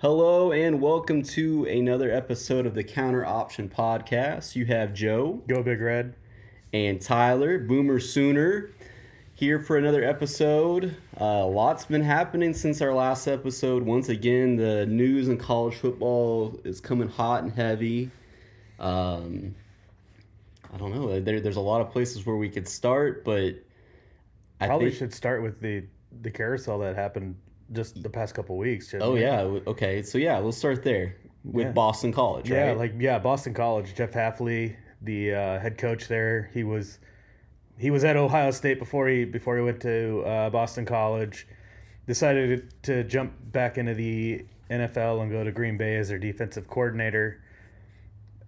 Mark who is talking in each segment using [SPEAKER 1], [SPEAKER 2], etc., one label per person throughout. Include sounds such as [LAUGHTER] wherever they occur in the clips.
[SPEAKER 1] Hello and welcome to another episode of the Counter Option Podcast. You have Joe
[SPEAKER 2] Go Big Red.
[SPEAKER 1] and Tyler, Boomer Sooner, here for another episode. Uh, lots been happening since our last episode. Once again, the news in college football is coming hot and heavy. Um, I don't know. There, there's a lot of places where we could start, but I
[SPEAKER 2] Probably
[SPEAKER 1] think.
[SPEAKER 2] should start with the the carousel that happened just the past couple weeks.
[SPEAKER 1] Oh
[SPEAKER 2] we?
[SPEAKER 1] yeah. Okay. So yeah, we'll start there with
[SPEAKER 2] Yeah.
[SPEAKER 1] Boston College.
[SPEAKER 2] yeah, like yeah, Boston College. Jeff Hafley, the uh, head coach there, he was he was at Ohio State before he before he went to uh, Boston College. Decided to jump back into the NFL and go to Green Bay as their defensive coordinator.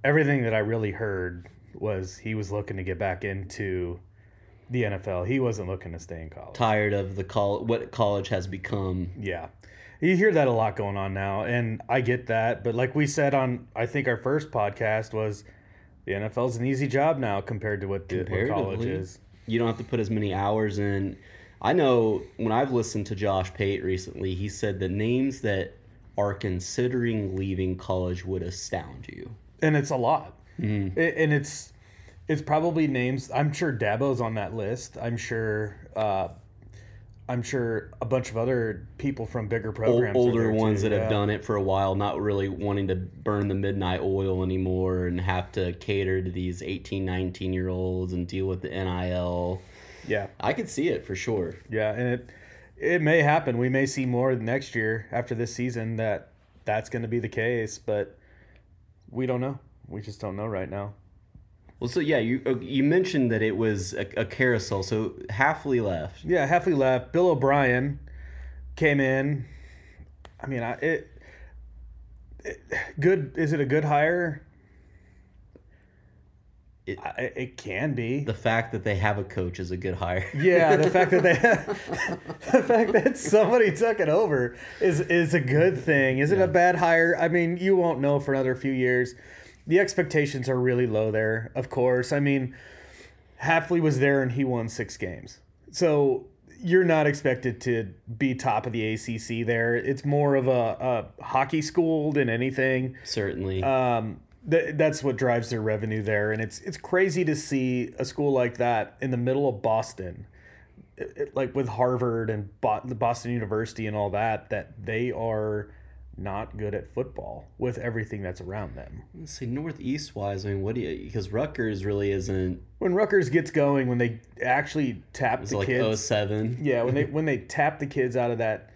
[SPEAKER 2] Everything that I really heard was he was looking to get back into the NFL. He wasn't looking to stay in college.
[SPEAKER 1] tired of the col- what college has become.
[SPEAKER 2] Yeah. You hear that a lot going on now, and I get that. But like we said on, I think our first podcast was the NFL's an easy job now compared to what, the, what college is.
[SPEAKER 1] You don't have to put as many hours in. I know when I've listened to Josh Pate recently, he said the names that are considering leaving college would astound you.
[SPEAKER 2] And it's a lot. Mm. It, and it's it's probably names. I'm sure Dabo's on that list. I'm sure. Uh, I'm sure a bunch of other people from bigger programs, are
[SPEAKER 1] older ones
[SPEAKER 2] too,
[SPEAKER 1] that have done it for a while, not really wanting to burn the midnight oil anymore and have to cater to these 18, 19 year olds and deal with the NIL.
[SPEAKER 2] Yeah,
[SPEAKER 1] I could see it for sure.
[SPEAKER 2] yeah, and it it may happen. We may see more next year after this season that that's going to be the case, but we don't know. We just don't know right now.
[SPEAKER 1] Well, so yeah, you uh, you mentioned that it was a, a carousel. So Hafley left.
[SPEAKER 2] Yeah, Hafley left. Bill O'Brien came in. I mean, I, it, it good. Is it a good hire?
[SPEAKER 1] It-
[SPEAKER 2] I, it can be.
[SPEAKER 1] The fact that they have a coach is a good hire. [LAUGHS]
[SPEAKER 2] yeah, the fact that they, [LAUGHS] [LAUGHS] the fact that somebody took it over is is a good thing. Is it a bad hire? I mean, you won't know for another few years. The expectations are really low there. Of course, I mean, Hafley was there and he won six games, so you're not expected to be top of the ACC there. It's more of a, a hockey school than anything
[SPEAKER 1] Certainly.
[SPEAKER 2] um, th- that's what drives their revenue there, and it's it's crazy to see a school like that in the middle of Boston, it- it- like with Harvard and Bo- the Boston University and all that, that they are not good at football with everything that's around them.
[SPEAKER 1] Let's see, northeast wise, I mean, what do you? Because Rutgers really isn't.
[SPEAKER 2] When Rutgers gets going, when they actually tap the
[SPEAKER 1] like
[SPEAKER 2] kids,
[SPEAKER 1] 07.
[SPEAKER 2] yeah, when they [LAUGHS] when they tap the kids out of that,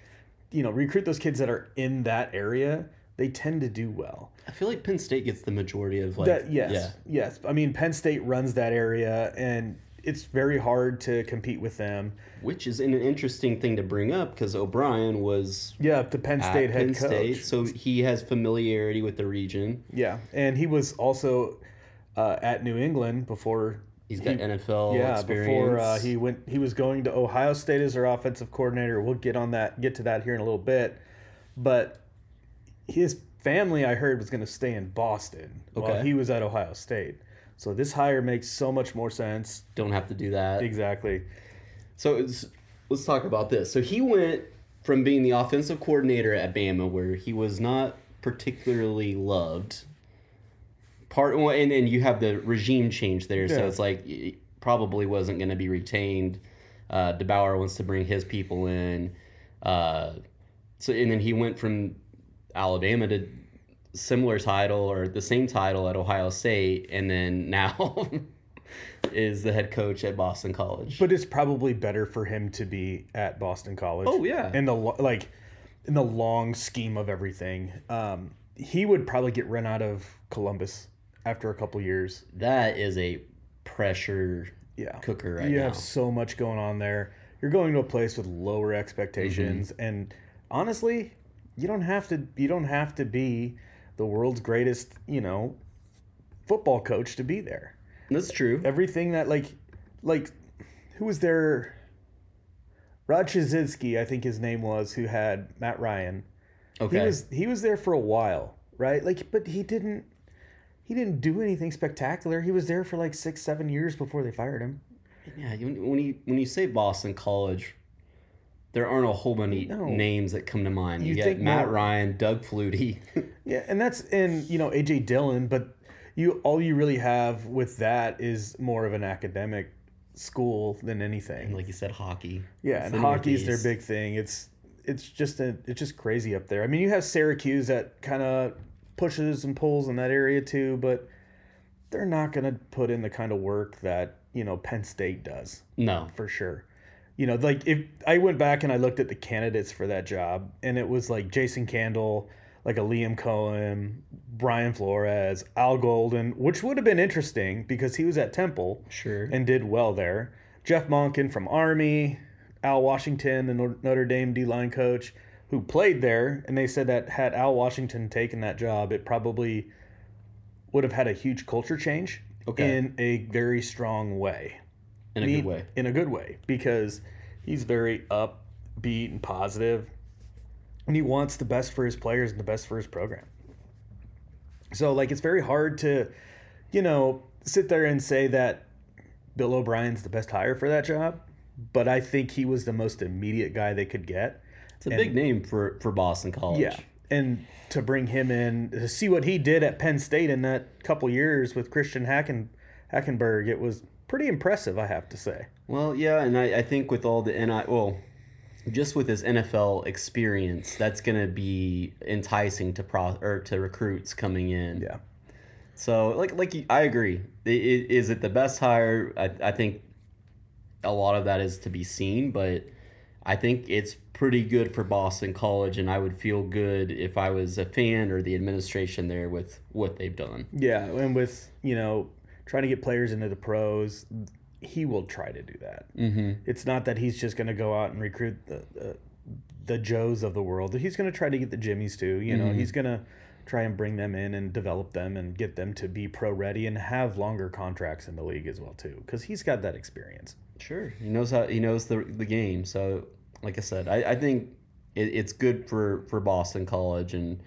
[SPEAKER 2] you know, recruit those kids that are in that area, they tend to do well.
[SPEAKER 1] I feel like Penn State gets the majority of like.
[SPEAKER 2] that yes,
[SPEAKER 1] Yeah.
[SPEAKER 2] yes. I mean, Penn State runs that area, and it's very hard to compete with them.
[SPEAKER 1] Which is an interesting thing to bring up because O'Brien was
[SPEAKER 2] Yeah, the Penn State head
[SPEAKER 1] Penn
[SPEAKER 2] coach.
[SPEAKER 1] State, so he has familiarity with the region.
[SPEAKER 2] Yeah, and he was also uh, at New England before.
[SPEAKER 1] He's got NFL
[SPEAKER 2] Yeah,
[SPEAKER 1] experience.
[SPEAKER 2] before uh, he went, he was going to Ohio State as their offensive coordinator. We'll get on that, get to that here in a little bit. But his family, I heard, was going to stay in Boston while he was at Ohio State. So this hire makes so much more sense.
[SPEAKER 1] Don't have to do that.
[SPEAKER 2] Exactly.
[SPEAKER 1] So it's, let's talk about this. So he went from being the offensive coordinator at Bama, where he was not particularly loved. Part one, and and you have the regime change there, so it's like it probably wasn't going to be retained. Uh, DeBoer wants to bring his people in. Uh, so and then he went from Alabama to similar title or the same title at Ohio State, and then now [LAUGHS] is the head coach at Boston College.
[SPEAKER 2] But it's probably better for him to be at Boston College.
[SPEAKER 1] Oh, yeah.
[SPEAKER 2] In the like, in the long scheme of everything, um, he would probably get run out of Columbus after a couple years.
[SPEAKER 1] That is a pressure
[SPEAKER 2] Yeah.
[SPEAKER 1] cooker right
[SPEAKER 2] you
[SPEAKER 1] now.
[SPEAKER 2] have so much going on there. You're going to a place with lower expectations,
[SPEAKER 1] Mm-hmm.
[SPEAKER 2] and honestly, you don't have to. You don't have to be the world's greatest, you know, football coach to be there.
[SPEAKER 1] That's true.
[SPEAKER 2] everything that like like who was there Rod Chazinski, I think his name was, who had Matt Ryan.
[SPEAKER 1] Okay.
[SPEAKER 2] He was he was there for a while, right? Like but he didn't he didn't do anything spectacular. He was there for like six, seven years before they fired him.
[SPEAKER 1] yeah, when you when you say Boston College, there aren't a whole many
[SPEAKER 2] No.
[SPEAKER 1] names that come to mind. You,
[SPEAKER 2] You
[SPEAKER 1] get Matt Ryan, Doug Flutie. [LAUGHS]
[SPEAKER 2] Yeah, and that's in you know AJ Dillon, but you all you really have with that is more of an academic school than anything.
[SPEAKER 1] like you said, hockey.
[SPEAKER 2] Yeah,
[SPEAKER 1] It's
[SPEAKER 2] and hockey's their big thing. It's it's just a, it's just crazy up there. I mean, you have Syracuse that kind of pushes and pulls in that area too, but they're not going to put in the kind of work that you know Penn State does
[SPEAKER 1] No,
[SPEAKER 2] for sure. You know, like if I went back and I looked at the candidates for that job, and it was like Jason Candle, like a Liam Coen, Brian Flores, Al Golden, which would have been interesting because he was at Temple
[SPEAKER 1] sure.
[SPEAKER 2] and did well there. Jeff Monken from Army, Al Washington, the Notre Dame D line coach, who played there, and they said that had Al Washington taken that job, it probably would have had a huge culture change
[SPEAKER 1] Okay.
[SPEAKER 2] in a very strong way.
[SPEAKER 1] In a good way.
[SPEAKER 2] In a good way, because he's very upbeat and positive, and he wants the best for his players and the best for his program. So, like, it's very hard to, you know, sit there and say that Bill O'Brien's the best hire for that job, but I think he was the most immediate guy they could get.
[SPEAKER 1] It's a big name for for Boston College.
[SPEAKER 2] Yeah. And to bring him in to see what he did at Penn State in that couple years with Christian Hacken, Hackenberg, it was pretty impressive, I have to say.
[SPEAKER 1] Well, yeah, and I, I think with all the NI, well, just with his NFL experience, that's going to be enticing to pro or to recruits coming in.
[SPEAKER 2] Yeah.
[SPEAKER 1] So, like, like I agree. Is it the best hire? I, I think a lot of that is to be seen, but I think it's pretty good for Boston College, and I would feel good if I was a fan or the administration there with what they've done.
[SPEAKER 2] Yeah, and with you know trying to get players into the pros, he will try to do that.
[SPEAKER 1] Mm-hmm.
[SPEAKER 2] It's not that he's just going to go out and recruit the the, the Joes of the world. He's going to try to get the Jimmies too. You know, he's going to try and bring them in and develop them and get them to be pro ready and have longer contracts in the league as well too, because he's got that experience.
[SPEAKER 1] Sure, he knows how he knows the the game. So, like I said, I, I think it, it's good for for Boston College, and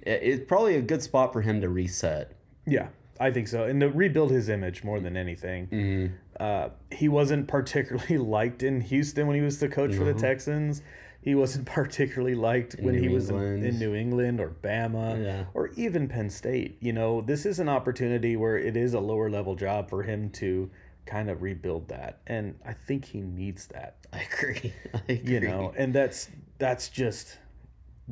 [SPEAKER 1] it, it's probably a good spot for him to reset.
[SPEAKER 2] Yeah, I think so, and to rebuild his image more than anything.
[SPEAKER 1] Mm-hmm.
[SPEAKER 2] Uh, he wasn't [LAUGHS] particularly liked in Houston when he was the coach for the Texans. He wasn't [LAUGHS] particularly liked when he
[SPEAKER 1] New
[SPEAKER 2] was in, in New England or Bama
[SPEAKER 1] Yeah.
[SPEAKER 2] or even Penn State. You know, this is an opportunity where it is a lower level job for him to kind of rebuild that, and I think he needs that. [LAUGHS]
[SPEAKER 1] I agree. I agree.
[SPEAKER 2] You know, and that's that's just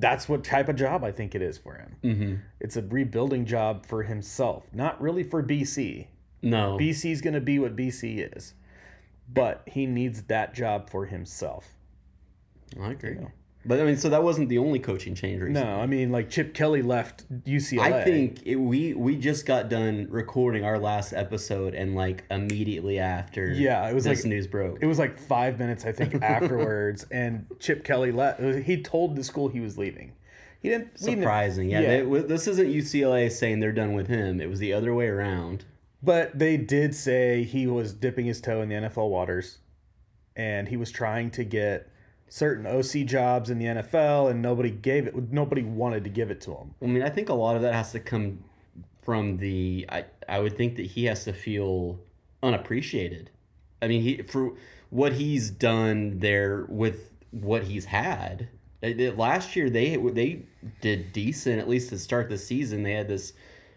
[SPEAKER 2] that's what type of job I think it is for him.
[SPEAKER 1] Mm-hmm.
[SPEAKER 2] It's a rebuilding job for himself, not really for BC.
[SPEAKER 1] No.
[SPEAKER 2] BC's going to be what BC is, but he needs that job for himself.
[SPEAKER 1] I agree.
[SPEAKER 2] know.
[SPEAKER 1] But I mean, so that wasn't the only coaching change recently.
[SPEAKER 2] No, I mean like Chip Kelly left UCLA.
[SPEAKER 1] I think it, we we just got done recording our last episode, and like immediately after,
[SPEAKER 2] Yeah, it was
[SPEAKER 1] this
[SPEAKER 2] like-
[SPEAKER 1] news broke.
[SPEAKER 2] it was like five minutes I think [LAUGHS] afterwards, and Chip Kelly left. He told the school he was leaving. He didn't. we didn't-
[SPEAKER 1] Surprising, yeah.
[SPEAKER 2] yeah.
[SPEAKER 1] they- this isn't UCLA saying they're done with him. It was the other way around.
[SPEAKER 2] But they did say he was dipping his toe in the NFL waters, and he was trying to get certain OC jobs in the NFL, and nobody gave it. Nobody wanted to give it to him.
[SPEAKER 1] I mean, I think a lot of that has to come from the. I I would think that he has to feel unappreciated. I mean, he for what he's done there with what he's had. Uh, it- Last year they they did decent at least to start the season. They had this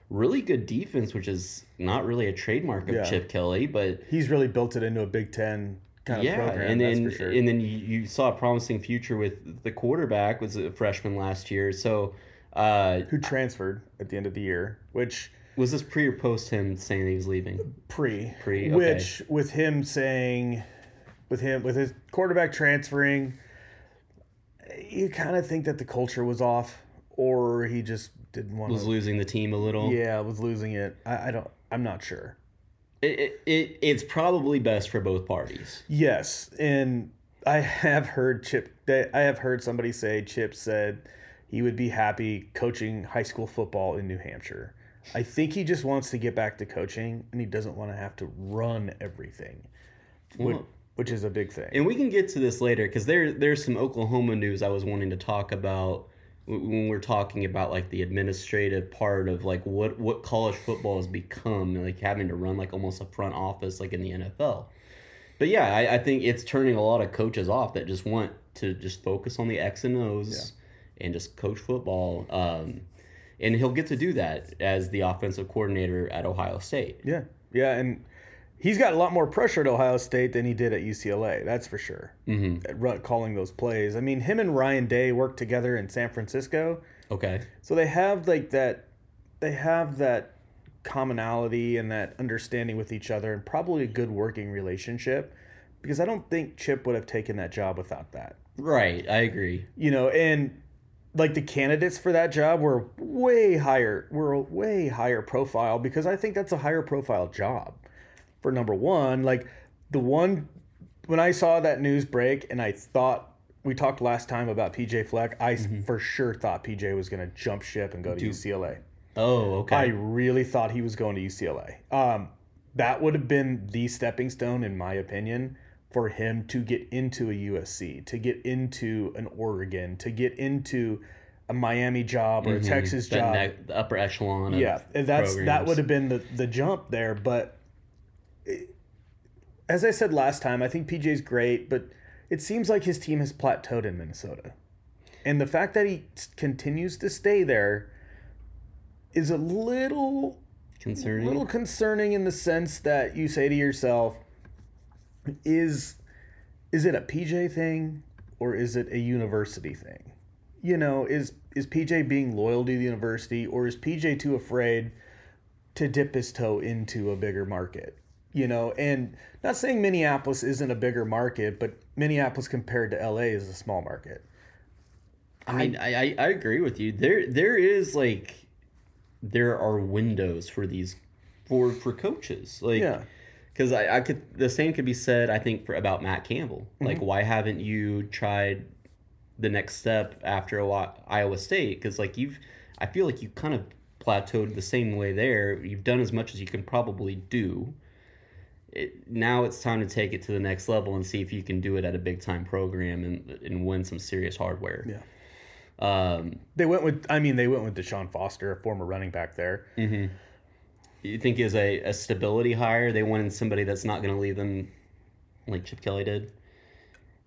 [SPEAKER 1] really good defense, which is not really a trademark of
[SPEAKER 2] Yeah.
[SPEAKER 1] Chip Kelly, but
[SPEAKER 2] He's really built it into a Big Ten kind of
[SPEAKER 1] yeah,
[SPEAKER 2] program.
[SPEAKER 1] and then
[SPEAKER 2] sure.
[SPEAKER 1] and then you, you saw a promising future with the quarterback was a freshman last year. So uh,
[SPEAKER 2] who transferred at the end of the year, which
[SPEAKER 1] was this pre or post him saying he was leaving?
[SPEAKER 2] pre
[SPEAKER 1] Pre, okay.
[SPEAKER 2] which with him saying with him with his quarterback transferring you kind of think that the culture was off or he just didn't want
[SPEAKER 1] Was
[SPEAKER 2] to
[SPEAKER 1] losing the team a little.
[SPEAKER 2] yeah was losing it I, I don't i'm not sure
[SPEAKER 1] It, it, it it's probably best for both parties.
[SPEAKER 2] yes and i have heard chip i have heard somebody say chip said he would be happy coaching high school football in new hampshire. I think he just wants to get back to coaching and he doesn't want to have to run everything which,
[SPEAKER 1] Well-
[SPEAKER 2] which is a big thing.
[SPEAKER 1] And we can get to this later because there there's some Oklahoma news I was wanting to talk about when we're talking about like the administrative part of like what what college football has become like having to run like almost a front office like in the NFL. But yeah, I, I think it's turning a lot of coaches off that just want to just focus on the X and O's and just coach football. Um, and he'll get to do that as the offensive coordinator at Ohio State.
[SPEAKER 2] Yeah, yeah, and he's got a lot more pressure at Ohio State than he did at UCLA. That's for sure. Mm-hmm. calling those plays. I mean, him and Ryan Day worked together in San Francisco,
[SPEAKER 1] Okay.
[SPEAKER 2] so they have like that. They have that commonality and that understanding with each other, and probably a good working relationship. Because I don't think Chip would have taken that job without that.
[SPEAKER 1] Right. I agree.
[SPEAKER 2] you know, and like the candidates for that job were way higher, were way higher profile because I think that's a higher profile job. For number one, like the one when I saw that news break and I thought we talked last time about PJ Fleck, I for sure thought PJ was going to jump ship and go to UCLA.
[SPEAKER 1] Oh, okay.
[SPEAKER 2] I really thought he was going to UCLA. Um, that would have been the stepping stone, in my opinion, for him to get into a USC, to get into an Oregon, to get into a Miami job or a Texas
[SPEAKER 1] That
[SPEAKER 2] job.
[SPEAKER 1] ne- the upper echelon.
[SPEAKER 2] Yeah, that's that would have been the the jump there. But as I said last time, I think PJ's great, but it seems like his team has plateaued in Minnesota, and the fact that he continues to stay there is a little
[SPEAKER 1] concerning.
[SPEAKER 2] little concerning in the sense that you say to yourself is is it a PJ thing or is it a university thing? You know is is PJ being loyal to the university or is PJ too afraid to dip his toe into a bigger market you know and not saying Minneapolis isn't a bigger market but Minneapolis compared to LA is a small market
[SPEAKER 1] I mean, I, I, I agree with you. There there is like there are windows for these for for coaches. Like
[SPEAKER 2] Yeah.
[SPEAKER 1] because I, I could the same could be said I think for about Matt Campbell. Like
[SPEAKER 2] Mm-hmm.
[SPEAKER 1] why haven't you tried the next step after Iowa State? Because like you've I feel like you kind of plateaued the same way there. You've done as much as you can probably do. It, now it's time to take it to the next level and see if you can do it at a big time program and and win some serious hardware.
[SPEAKER 2] Yeah.
[SPEAKER 1] Um,
[SPEAKER 2] they went with I mean they went with Deshaun Foster a former running back there
[SPEAKER 1] you think is a, a stability hire? They wanted somebody that's not going to leave them like Chip Kelly did.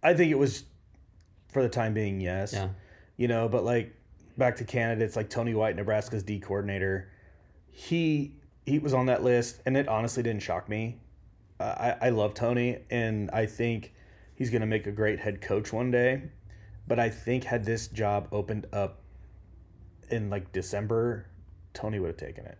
[SPEAKER 2] I think it was for the time being, yes.
[SPEAKER 1] Yeah.
[SPEAKER 2] You know, but like back to candidates like Tony White, Nebraska's D coordinator, he he was on that list, and it honestly didn't shock me. I I love Tony, and I think he's going to make a great head coach one day. But I think had this job opened up in like December, Tony would have taken it.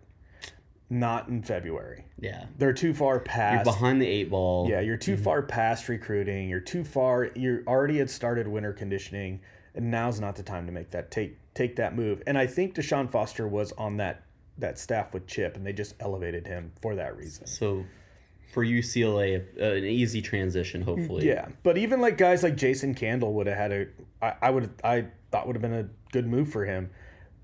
[SPEAKER 2] Not in February.
[SPEAKER 1] Yeah.
[SPEAKER 2] They're too far
[SPEAKER 1] You're
[SPEAKER 2] past.
[SPEAKER 1] behind the eight ball.
[SPEAKER 2] Yeah, you're too mm-hmm. far past recruiting. You're too far. You already had started winter conditioning, and now's not the time to make that take take that move. And I think Deshaun Foster was on that that staff with Chip, and they just elevated him for that reason.
[SPEAKER 1] So for UCLA, uh, an easy transition, hopefully.
[SPEAKER 2] Yeah, but even like guys like Jason Candle would have had a. I, I would I thought would have been a good move for him.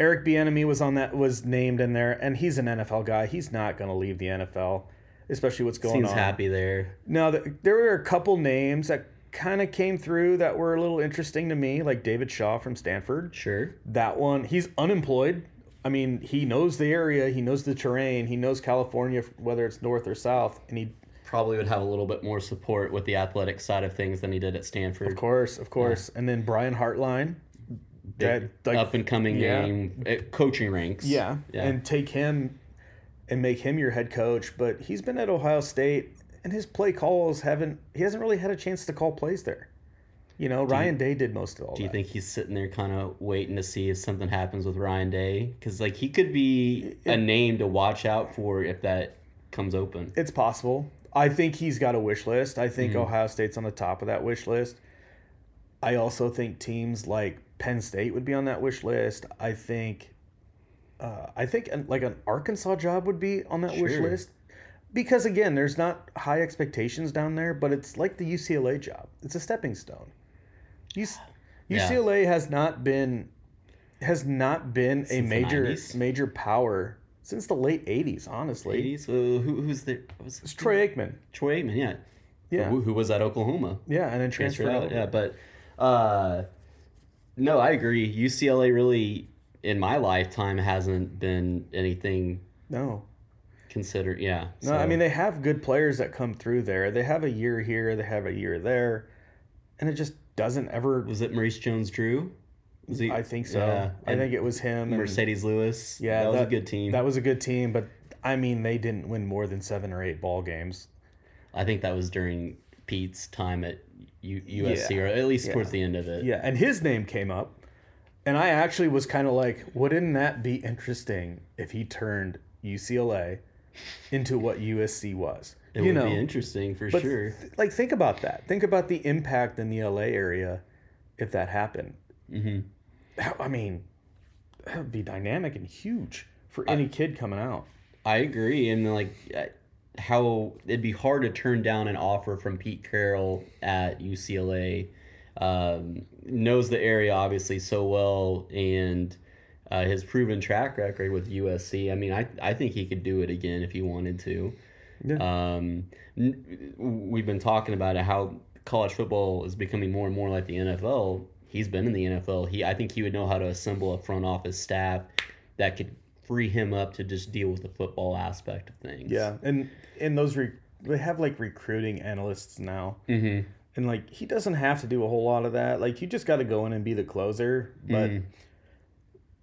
[SPEAKER 2] Eric Bieniemy was on that was named in there, and he's an NFL guy. He's not going to leave the NFL, especially what's going on.
[SPEAKER 1] Seems
[SPEAKER 2] on.
[SPEAKER 1] happy there.
[SPEAKER 2] Now, th- there were a couple names that kind of came through that were a little interesting to me, like David Shaw from Stanford.
[SPEAKER 1] Sure.
[SPEAKER 2] That one, he's unemployed. I mean, he knows the area, he knows the terrain, he knows California, whether it's north or south, and he,
[SPEAKER 1] Probably would have a little bit more support with the athletic side of things than he did at Stanford.
[SPEAKER 2] of course, of course, and then Brian Hartline, that, like,
[SPEAKER 1] up and coming
[SPEAKER 2] yeah.
[SPEAKER 1] name, uh, coaching ranks.
[SPEAKER 2] yeah,
[SPEAKER 1] Yeah.
[SPEAKER 2] and take him and make him your head coach. But he's been at Ohio State, and his play calls haven't. He hasn't really had a chance to call plays there. You know, Ryan Day did most of all.
[SPEAKER 1] Do you
[SPEAKER 2] that.
[SPEAKER 1] think he's sitting there kind of waiting to see if something happens with Ryan Day? Because like he could be a name to watch out for if that comes open.
[SPEAKER 2] It's possible. I think he's got a wish list. I
[SPEAKER 1] Mm-hmm.
[SPEAKER 2] think Ohio State's on the top of that wish list. I also think teams like Penn State would be on that wish list. I think, uh, I think an, like an Arkansas job would be on that wish list, because again, there's not high expectations down there, but it's like the UCLA job. It's a stepping stone. UC,
[SPEAKER 1] Yeah.
[SPEAKER 2] UCLA has not been has not been a
[SPEAKER 1] Since
[SPEAKER 2] major
[SPEAKER 1] 90s?
[SPEAKER 2] major power since the late '80s. Honestly,
[SPEAKER 1] 80s? Uh, who, who's the was
[SPEAKER 2] it's Troy Aikman.
[SPEAKER 1] Troy Aikman? Yeah,
[SPEAKER 2] Yeah.
[SPEAKER 1] Who, who was at Oklahoma?
[SPEAKER 2] Yeah, and then transferred
[SPEAKER 1] Transferred
[SPEAKER 2] out.
[SPEAKER 1] Yeah, but uh, no, I agree. UCLA really, in my lifetime, hasn't been anything
[SPEAKER 2] no,
[SPEAKER 1] considered. Yeah.
[SPEAKER 2] no. I mean, they have good players that come through there. They have a year here. They have a year there, and it just doesn't ever.
[SPEAKER 1] Was it Maurice Jones-Drew? Was he?
[SPEAKER 2] I think so.
[SPEAKER 1] Yeah,
[SPEAKER 2] I think it was him. and-
[SPEAKER 1] Marcedes Lewis.
[SPEAKER 2] Yeah,
[SPEAKER 1] that was
[SPEAKER 2] that-
[SPEAKER 1] a good team.
[SPEAKER 2] That was a good team, but I mean, they didn't win more than seven or eight ball games.
[SPEAKER 1] I think that was during Pete's time at U- USC,
[SPEAKER 2] Yeah.
[SPEAKER 1] or at least
[SPEAKER 2] Yeah.
[SPEAKER 1] towards the end of it.
[SPEAKER 2] Yeah, and his name came up, and I actually was kind of like, wouldn't that be interesting if he turned UCLA into what USC was?
[SPEAKER 1] It
[SPEAKER 2] you
[SPEAKER 1] would
[SPEAKER 2] know,
[SPEAKER 1] be interesting for sure.
[SPEAKER 2] th- like think about that. Think about the impact in the LA area if that happened.
[SPEAKER 1] Hmm
[SPEAKER 2] How, I mean, that would be dynamic and huge for any kid coming out.
[SPEAKER 1] I agree, and like uh, how it'd be hard to turn down an offer from Pete Carroll at UCLA. Um, knows the area obviously so well, and uh, his proven track record with USC. I mean, I I think he could do it again if he wanted to. Yeah. Um, we've been talking about it, how college football is becoming more and more like the NFL. He's been in the NFL. He, I think he would know how to assemble a front office staff that could free him up to just deal with the football aspect of things.
[SPEAKER 2] Yeah, and and those re- they have like recruiting analysts now,
[SPEAKER 1] Mm-hmm.
[SPEAKER 2] and like he doesn't have to do a whole lot of that. Like you just got to go in and be the closer, but
[SPEAKER 1] Mhm.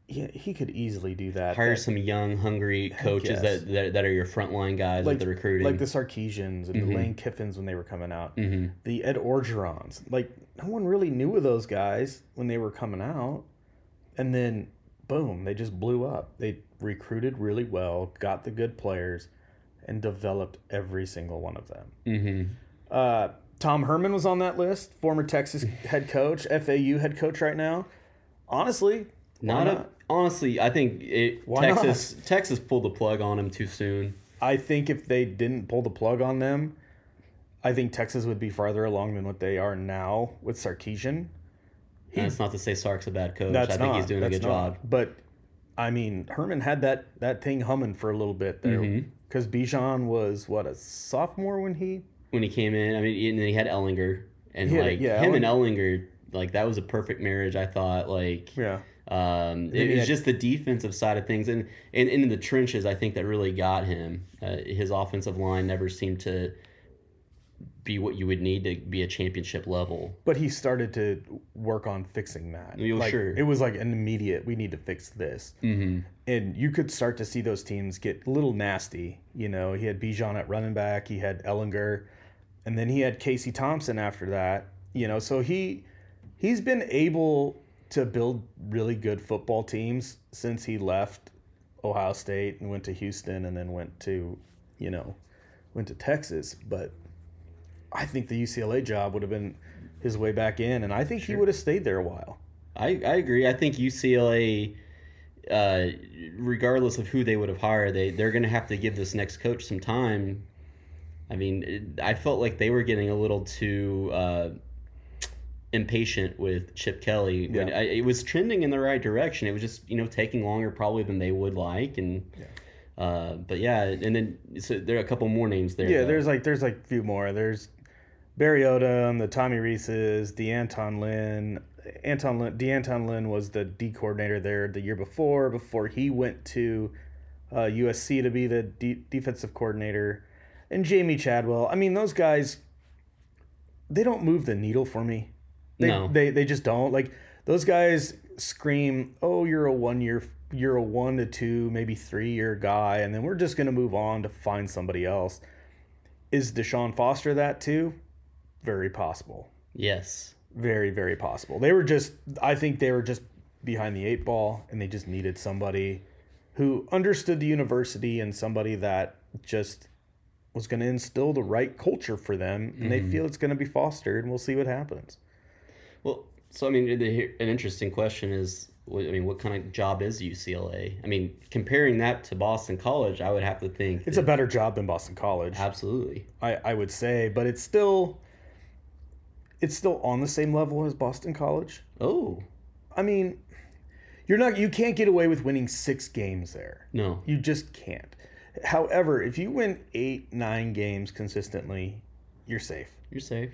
[SPEAKER 2] yeah, he could easily do that.
[SPEAKER 1] Hire
[SPEAKER 2] That-
[SPEAKER 1] some young, hungry coaches that, that that are your frontline guys
[SPEAKER 2] like
[SPEAKER 1] with the recruiting.
[SPEAKER 2] like the Sarkisians and
[SPEAKER 1] Mhm.
[SPEAKER 2] the Lane Kiffins when they were coming out,
[SPEAKER 1] hmm
[SPEAKER 2] the Ed Orgerons. Like no one really knew of those guys when they were coming out, and then boom, they just blew up. They recruited really well, got the good players, and developed every single one of them.
[SPEAKER 1] hmm
[SPEAKER 2] Uh, Tom Herman was on that list, former Texas head coach, FAU head coach right now. Honestly, why
[SPEAKER 1] Not, a, honestly. I think it,
[SPEAKER 2] Why
[SPEAKER 1] Texas Texas pulled the plug on him too soon.
[SPEAKER 2] I think if they didn't pull the plug on them, I think Texas would be farther along than what they are now with Sarkisian.
[SPEAKER 1] And that's not to say Sark's a bad coach. I think
[SPEAKER 2] not,
[SPEAKER 1] he's doing a good
[SPEAKER 2] not.
[SPEAKER 1] job.
[SPEAKER 2] But I mean, Herman had that that thing humming for a little bit there because Bijan was what a sophomore when he
[SPEAKER 1] when he came in. I mean, and then he had Ehlinger, and
[SPEAKER 2] had-
[SPEAKER 1] like
[SPEAKER 2] yeah,
[SPEAKER 1] him and Ehlinger, like that was a perfect marriage. I thought, like,
[SPEAKER 2] yeah
[SPEAKER 1] um, it was just the defensive side of things, and and in the trenches, I think that really got him. Uh, his offensive line never seemed to be what you would need to be a championship level.
[SPEAKER 2] But he started to work on fixing that.
[SPEAKER 1] Yeah,
[SPEAKER 2] like,
[SPEAKER 1] sure.
[SPEAKER 2] It was like an immediate. We need to fix this.
[SPEAKER 1] Mm-hmm.
[SPEAKER 2] and you could start to see those teams get a little nasty. You know, he had Bijan at running back, he had Ehlinger, and then he had Casey Thompson after that. You know, so he he's been able to build really good football teams since he left Ohio State and went to Houston and then went to, you know, went to Texas. But I think the UCLA job would have been his way back in, and I think he would have stayed there a while.
[SPEAKER 1] I, I agree. I think UCLA, uh, regardless of who they would have hired, they they're going to have to give this next coach some time. I mean, it- I felt like they were getting a little too uh, impatient with Chip Kelly.
[SPEAKER 2] Yeah.
[SPEAKER 1] I, it was trending in the right direction. It was just you know taking longer probably than they would like, and uh, but yeah, and then so there are a couple more names there.
[SPEAKER 2] Yeah,
[SPEAKER 1] though.
[SPEAKER 2] there's like there's like a few more. There's Barry Odom, the Tommy Reeses, the Anton Lynn. Anton Lynn, D'Anton Lynn was the D coordinator there the year before. Before he went to uh, USC to be the D- defensive coordinator, and Jamey Chadwell. I mean, those guys, they don't move the needle for me. They,
[SPEAKER 1] No.
[SPEAKER 2] they they just don't like those guys scream, "Oh, you're a one year, you're a one to two, maybe three year guy," and then we're just gonna move on to find somebody else. Is Deshaun Foster that too? Very possible.
[SPEAKER 1] yes.
[SPEAKER 2] Very very possible. They were just, I think they were just behind the eight ball, and they just needed somebody who understood the university and somebody that just was going to instill the right culture for them, and they mm-hmm. feel it's going to be fostered, and we'll see what happens.
[SPEAKER 1] Well, so I mean, the, an interesting question is, I mean, what kind of job is UCLA? I mean, comparing that to Boston College, I would have to think
[SPEAKER 2] It's a better job than Boston College,
[SPEAKER 1] absolutely.
[SPEAKER 2] I, I would say, but it's still it's still on the same level as Boston College.
[SPEAKER 1] Oh
[SPEAKER 2] I mean, you're not you can't get away with winning six games there.
[SPEAKER 1] no,
[SPEAKER 2] You just can't. However, if you win eight, nine games consistently, you're safe.
[SPEAKER 1] you're safe.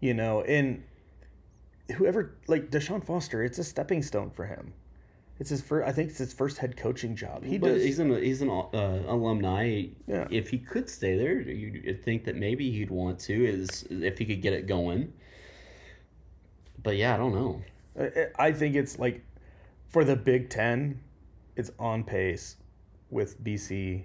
[SPEAKER 2] You know, and whoever like Deshaun Foster, it's a stepping stone for him. It's his first. I think it's his first head coaching job. He
[SPEAKER 1] but
[SPEAKER 2] does.
[SPEAKER 1] he's an he's an uh, alumni.
[SPEAKER 2] Yeah.
[SPEAKER 1] If he could stay there, you'd think that maybe he'd want to. Is if he could get it going. But yeah, I don't know.
[SPEAKER 2] I- I think it's like for the Big Ten, it's on pace with BC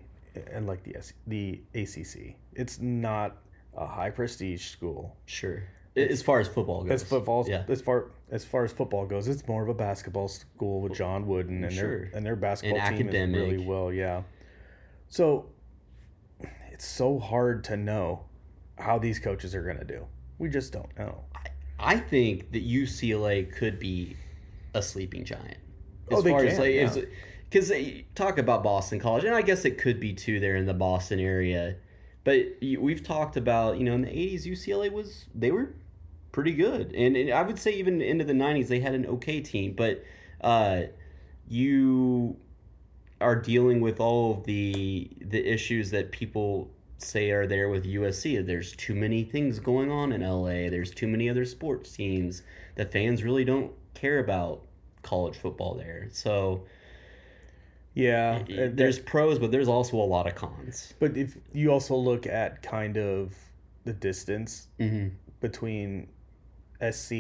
[SPEAKER 2] and like the S- the ACC. It's not a high prestige school.
[SPEAKER 1] Sure. As far as football goes.
[SPEAKER 2] As football,
[SPEAKER 1] Yeah.
[SPEAKER 2] as far as far as football goes, it's more of a basketball school with John Wooden and
[SPEAKER 1] Sure.
[SPEAKER 2] their and their basketball
[SPEAKER 1] And
[SPEAKER 2] team is really well. Yeah. So it's so hard to know how these coaches are going to do. We just don't know.
[SPEAKER 1] I think that UCLA could be a sleeping giant. As
[SPEAKER 2] Oh, they
[SPEAKER 1] far as
[SPEAKER 2] can,
[SPEAKER 1] like,
[SPEAKER 2] yeah.
[SPEAKER 1] because talk about Boston College, and I guess it could be too there in the Boston area. But we've talked about you know in the '80s UCLA was they were pretty good, and, and I would say even into the '90s they had an okay team. But uh, you are dealing with all of the the issues that people say are there with USC. There's too many things going on in LA. There's too many other sports teams. The fans really don't care about college football there. So
[SPEAKER 2] Yeah, and
[SPEAKER 1] there's pros, but there's also a lot of cons.
[SPEAKER 2] But if you also look at kind of the distance
[SPEAKER 1] Mm-hmm.
[SPEAKER 2] between SC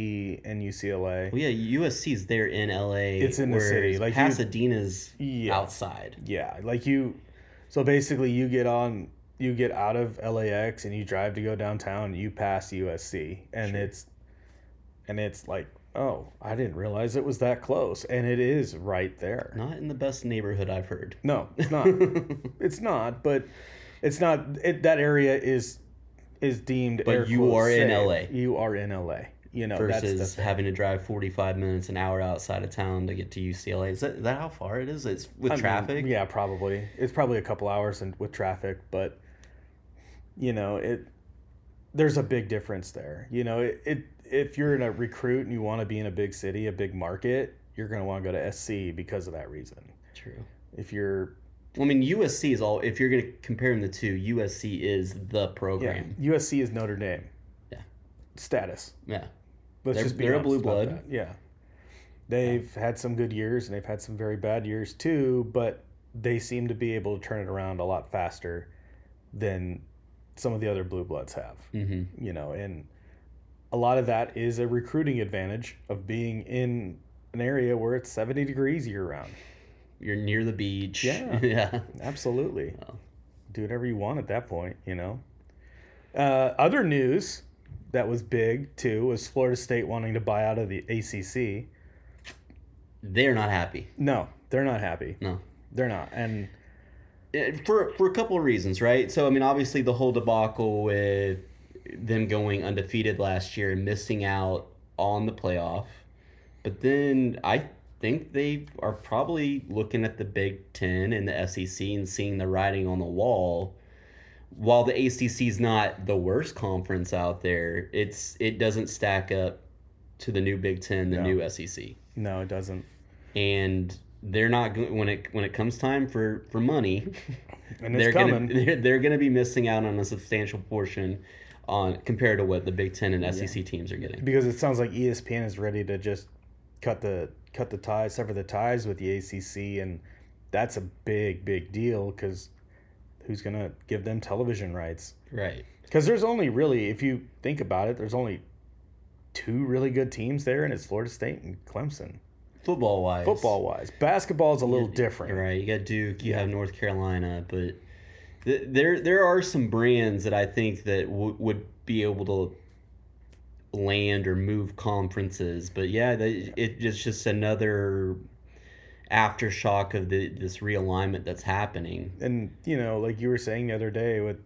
[SPEAKER 2] and UCLA,
[SPEAKER 1] Well, yeah, is there in LA.
[SPEAKER 2] It's in the city, like you-
[SPEAKER 1] Pasadena's
[SPEAKER 2] Yeah.
[SPEAKER 1] outside.
[SPEAKER 2] yeah, like you, so basically you get on, you get out of LAX and you drive to go downtown, you pass USC, and
[SPEAKER 1] Sure.
[SPEAKER 2] it's, and it's like, oh, I didn't realize it was that close, and it is right there.
[SPEAKER 1] Not in the best neighborhood I've heard.
[SPEAKER 2] No, it's not. [LAUGHS] it's not, but it's not. It, that area is is deemed.
[SPEAKER 1] But you are in. LA.
[SPEAKER 2] You are in LA. You know
[SPEAKER 1] versus having to drive 45 minutes an hour outside of town to get to UCLA. Is that, is that how far it is? It's with
[SPEAKER 2] I mean,
[SPEAKER 1] traffic?
[SPEAKER 2] yeah, probably. It's probably a couple hours and with traffic, but you know it. There's a big difference there. You know it. it if you're in a recruit and you want to be in a big city, a big market, you're going to want to go to SC because of that reason.
[SPEAKER 1] True.
[SPEAKER 2] If you're
[SPEAKER 1] Well, I mean, USC is all, if you're going to compare them the two, USC is the
[SPEAKER 2] yeah,
[SPEAKER 1] program.
[SPEAKER 2] USC is Notre Dame.
[SPEAKER 1] Yeah.
[SPEAKER 2] Status.
[SPEAKER 1] Yeah.
[SPEAKER 2] Let's
[SPEAKER 1] They're-
[SPEAKER 2] just be
[SPEAKER 1] they're a blue blood.
[SPEAKER 2] that. Yeah. They've had some good years and they've had some very bad years too, but they seem to be able to turn it around a lot faster than some of the other blue bloods have.
[SPEAKER 1] Mm-hmm.
[SPEAKER 2] You know, and a lot of that is a recruiting advantage of being in an area where it's 70 degrees year round.
[SPEAKER 1] You're near the beach.
[SPEAKER 2] Yeah. [LAUGHS]
[SPEAKER 1] yeah.
[SPEAKER 2] Absolutely.
[SPEAKER 1] Oh.
[SPEAKER 2] Do whatever you want at that point, you know. Uh, other news that was big too was Florida State wanting to buy out of the ACC.
[SPEAKER 1] They're not happy.
[SPEAKER 2] No, they're not happy.
[SPEAKER 1] No.
[SPEAKER 2] They're not. And
[SPEAKER 1] Uh, For, for a couple of reasons, right? So, I mean, obviously, the whole debacle with them going undefeated last year and missing out on the playoff. But then I think they are probably looking at the Big Ten and the SEC and seeing the writing on the wall. While the ACC is not the worst conference out there, it's it doesn't stack up to the new Big Ten, the
[SPEAKER 2] No.
[SPEAKER 1] new SEC,
[SPEAKER 2] no, it doesn't.
[SPEAKER 1] and they're not go- when it when it comes time for for money. [LAUGHS]
[SPEAKER 2] And
[SPEAKER 1] they're
[SPEAKER 2] it's coming.
[SPEAKER 1] gonna [LAUGHS] they're, they're gonna be missing out on a substantial portion on compared to what the Big Ten and SEC teams are getting.
[SPEAKER 2] because it sounds like ESPN is ready to just cut the cut the ties, sever the ties with the ACC, and that's a big, big deal because who's gonna give them television rights?
[SPEAKER 1] Right.
[SPEAKER 2] Because there's only really, if you think about it, there's only two really good teams there, and it's Florida State and Clemson.
[SPEAKER 1] Football wise.
[SPEAKER 2] Football wise, basketball is a little different.
[SPEAKER 1] Right. You got Duke. You
[SPEAKER 2] Yeah.
[SPEAKER 1] have North Carolina, but th- there there are some brands that I think that w- would be able to land or move conferences. But yeah, they, it, it's just another aftershock of the this realignment that's happening.
[SPEAKER 2] And you know, like you were saying the other day, with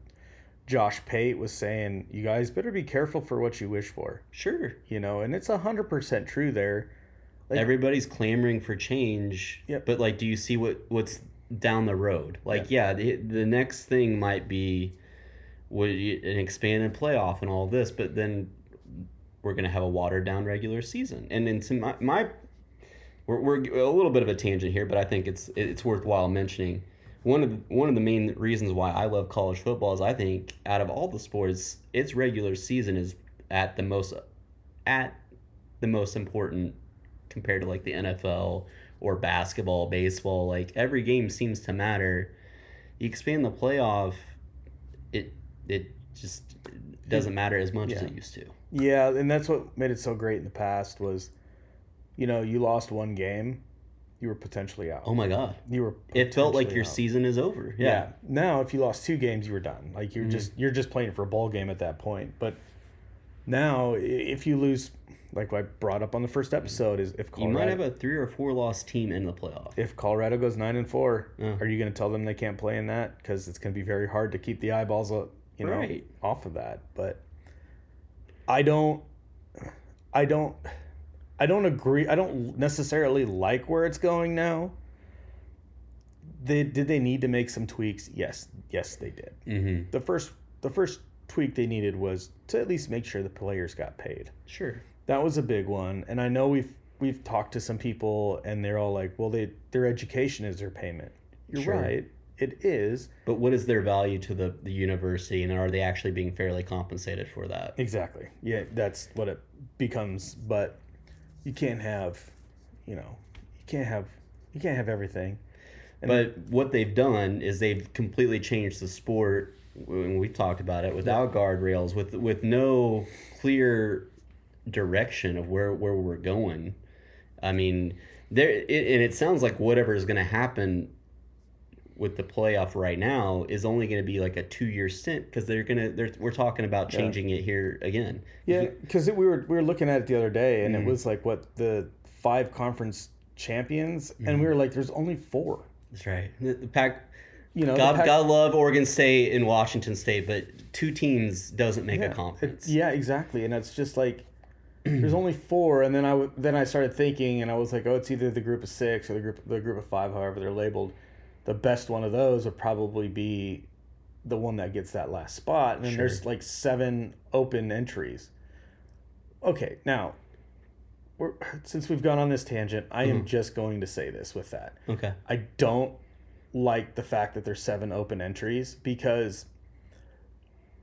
[SPEAKER 2] Josh Pate was saying, you guys better be careful for what you wish for.
[SPEAKER 1] Sure.
[SPEAKER 2] You know, and it's a hundred percent true there. Like-
[SPEAKER 1] everybody's clamoring for change
[SPEAKER 2] Yep.
[SPEAKER 1] but like do you see what what's down the road? Like yeah, the, the next thing might be would an expanded playoff and all this but then we're going to have a watered down regular season. And into my, my we're, we're a little bit of a tangent here but i think it's it's worthwhile mentioning. One of the, one of the main reasons why i love college football is i think out of all the sports its regular season is at the most at the most important compared to like the NFL or basketball, baseball. Like every game seems to matter. You expand the playoff, it it just doesn't matter as much as it used to.
[SPEAKER 2] Yeah, and that's what made it so great in the past was, you know, you lost one game, you were potentially out.
[SPEAKER 1] Oh my god.
[SPEAKER 2] You were.
[SPEAKER 1] It felt like your
[SPEAKER 2] out.
[SPEAKER 1] season is over.
[SPEAKER 2] Yeah.
[SPEAKER 1] Yeah.
[SPEAKER 2] Now, if you lost two games, you were done. Like you're mm-hmm. just you're just playing for a ball game at that point. But now, if you lose, like I brought up on the first episode, is if
[SPEAKER 1] You might have a three or four loss team in the playoff.
[SPEAKER 2] if Colorado goes nine and four,
[SPEAKER 1] Yeah.
[SPEAKER 2] are you going to tell them they can't play in that? Because it's going to be very hard to keep the eyeballs, uh, you know,
[SPEAKER 1] Right.
[SPEAKER 2] off of that. But I don't, I don't, I don't agree. I don't necessarily like where it's going now. They, did they need to make some tweaks? Yes, yes, they did.
[SPEAKER 1] Mm-hmm.
[SPEAKER 2] The first, the first tweak they needed was to at least make sure the players got paid.
[SPEAKER 1] Sure.
[SPEAKER 2] That was a big one, and I know we've we've talked to some people, and they're all like, "Well, they their education is their payment." You're
[SPEAKER 1] Sure.
[SPEAKER 2] right, it is
[SPEAKER 1] But what is their value to the, the university, and are they actually being fairly compensated for that?
[SPEAKER 2] exactly. Yeah, that's what it becomes. But you can't have, you know, you can't have you can't have everything. And
[SPEAKER 1] But what they've done is they've completely changed the sport. When we talked about it, without guardrails, with with no clear direction of where where we're going. I mean, there it, and it sounds like whatever is going to happen with the playoff right now is only going to be like a two year stint because they're gonna they're we're talking about
[SPEAKER 2] Yeah.
[SPEAKER 1] changing it here again.
[SPEAKER 2] yeah, because we were we were looking at it the other day, and
[SPEAKER 1] Mhm.
[SPEAKER 2] it was like what the five conference champions, and
[SPEAKER 1] Mm-hmm.
[SPEAKER 2] we were like, "There's only four.
[SPEAKER 1] That's right. The, the pack.
[SPEAKER 2] You know,
[SPEAKER 1] God, God love Oregon State and Washington State, but two teams doesn't make
[SPEAKER 2] yeah,
[SPEAKER 1] a conference.
[SPEAKER 2] it- yeah, exactly, and it's just like there's only four, and then I w- then I started thinking, and I was like, oh, it's either the group of six or the group the group of five, however they're labeled. The best one of those would probably be the one that gets that last spot, and then there's like seven open entries. Okay, now. We're, since we've gone on this tangent, I am
[SPEAKER 1] Mhm.
[SPEAKER 2] just going to say this with that.
[SPEAKER 1] Okay.
[SPEAKER 2] I don't like the fact that there's seven open entries because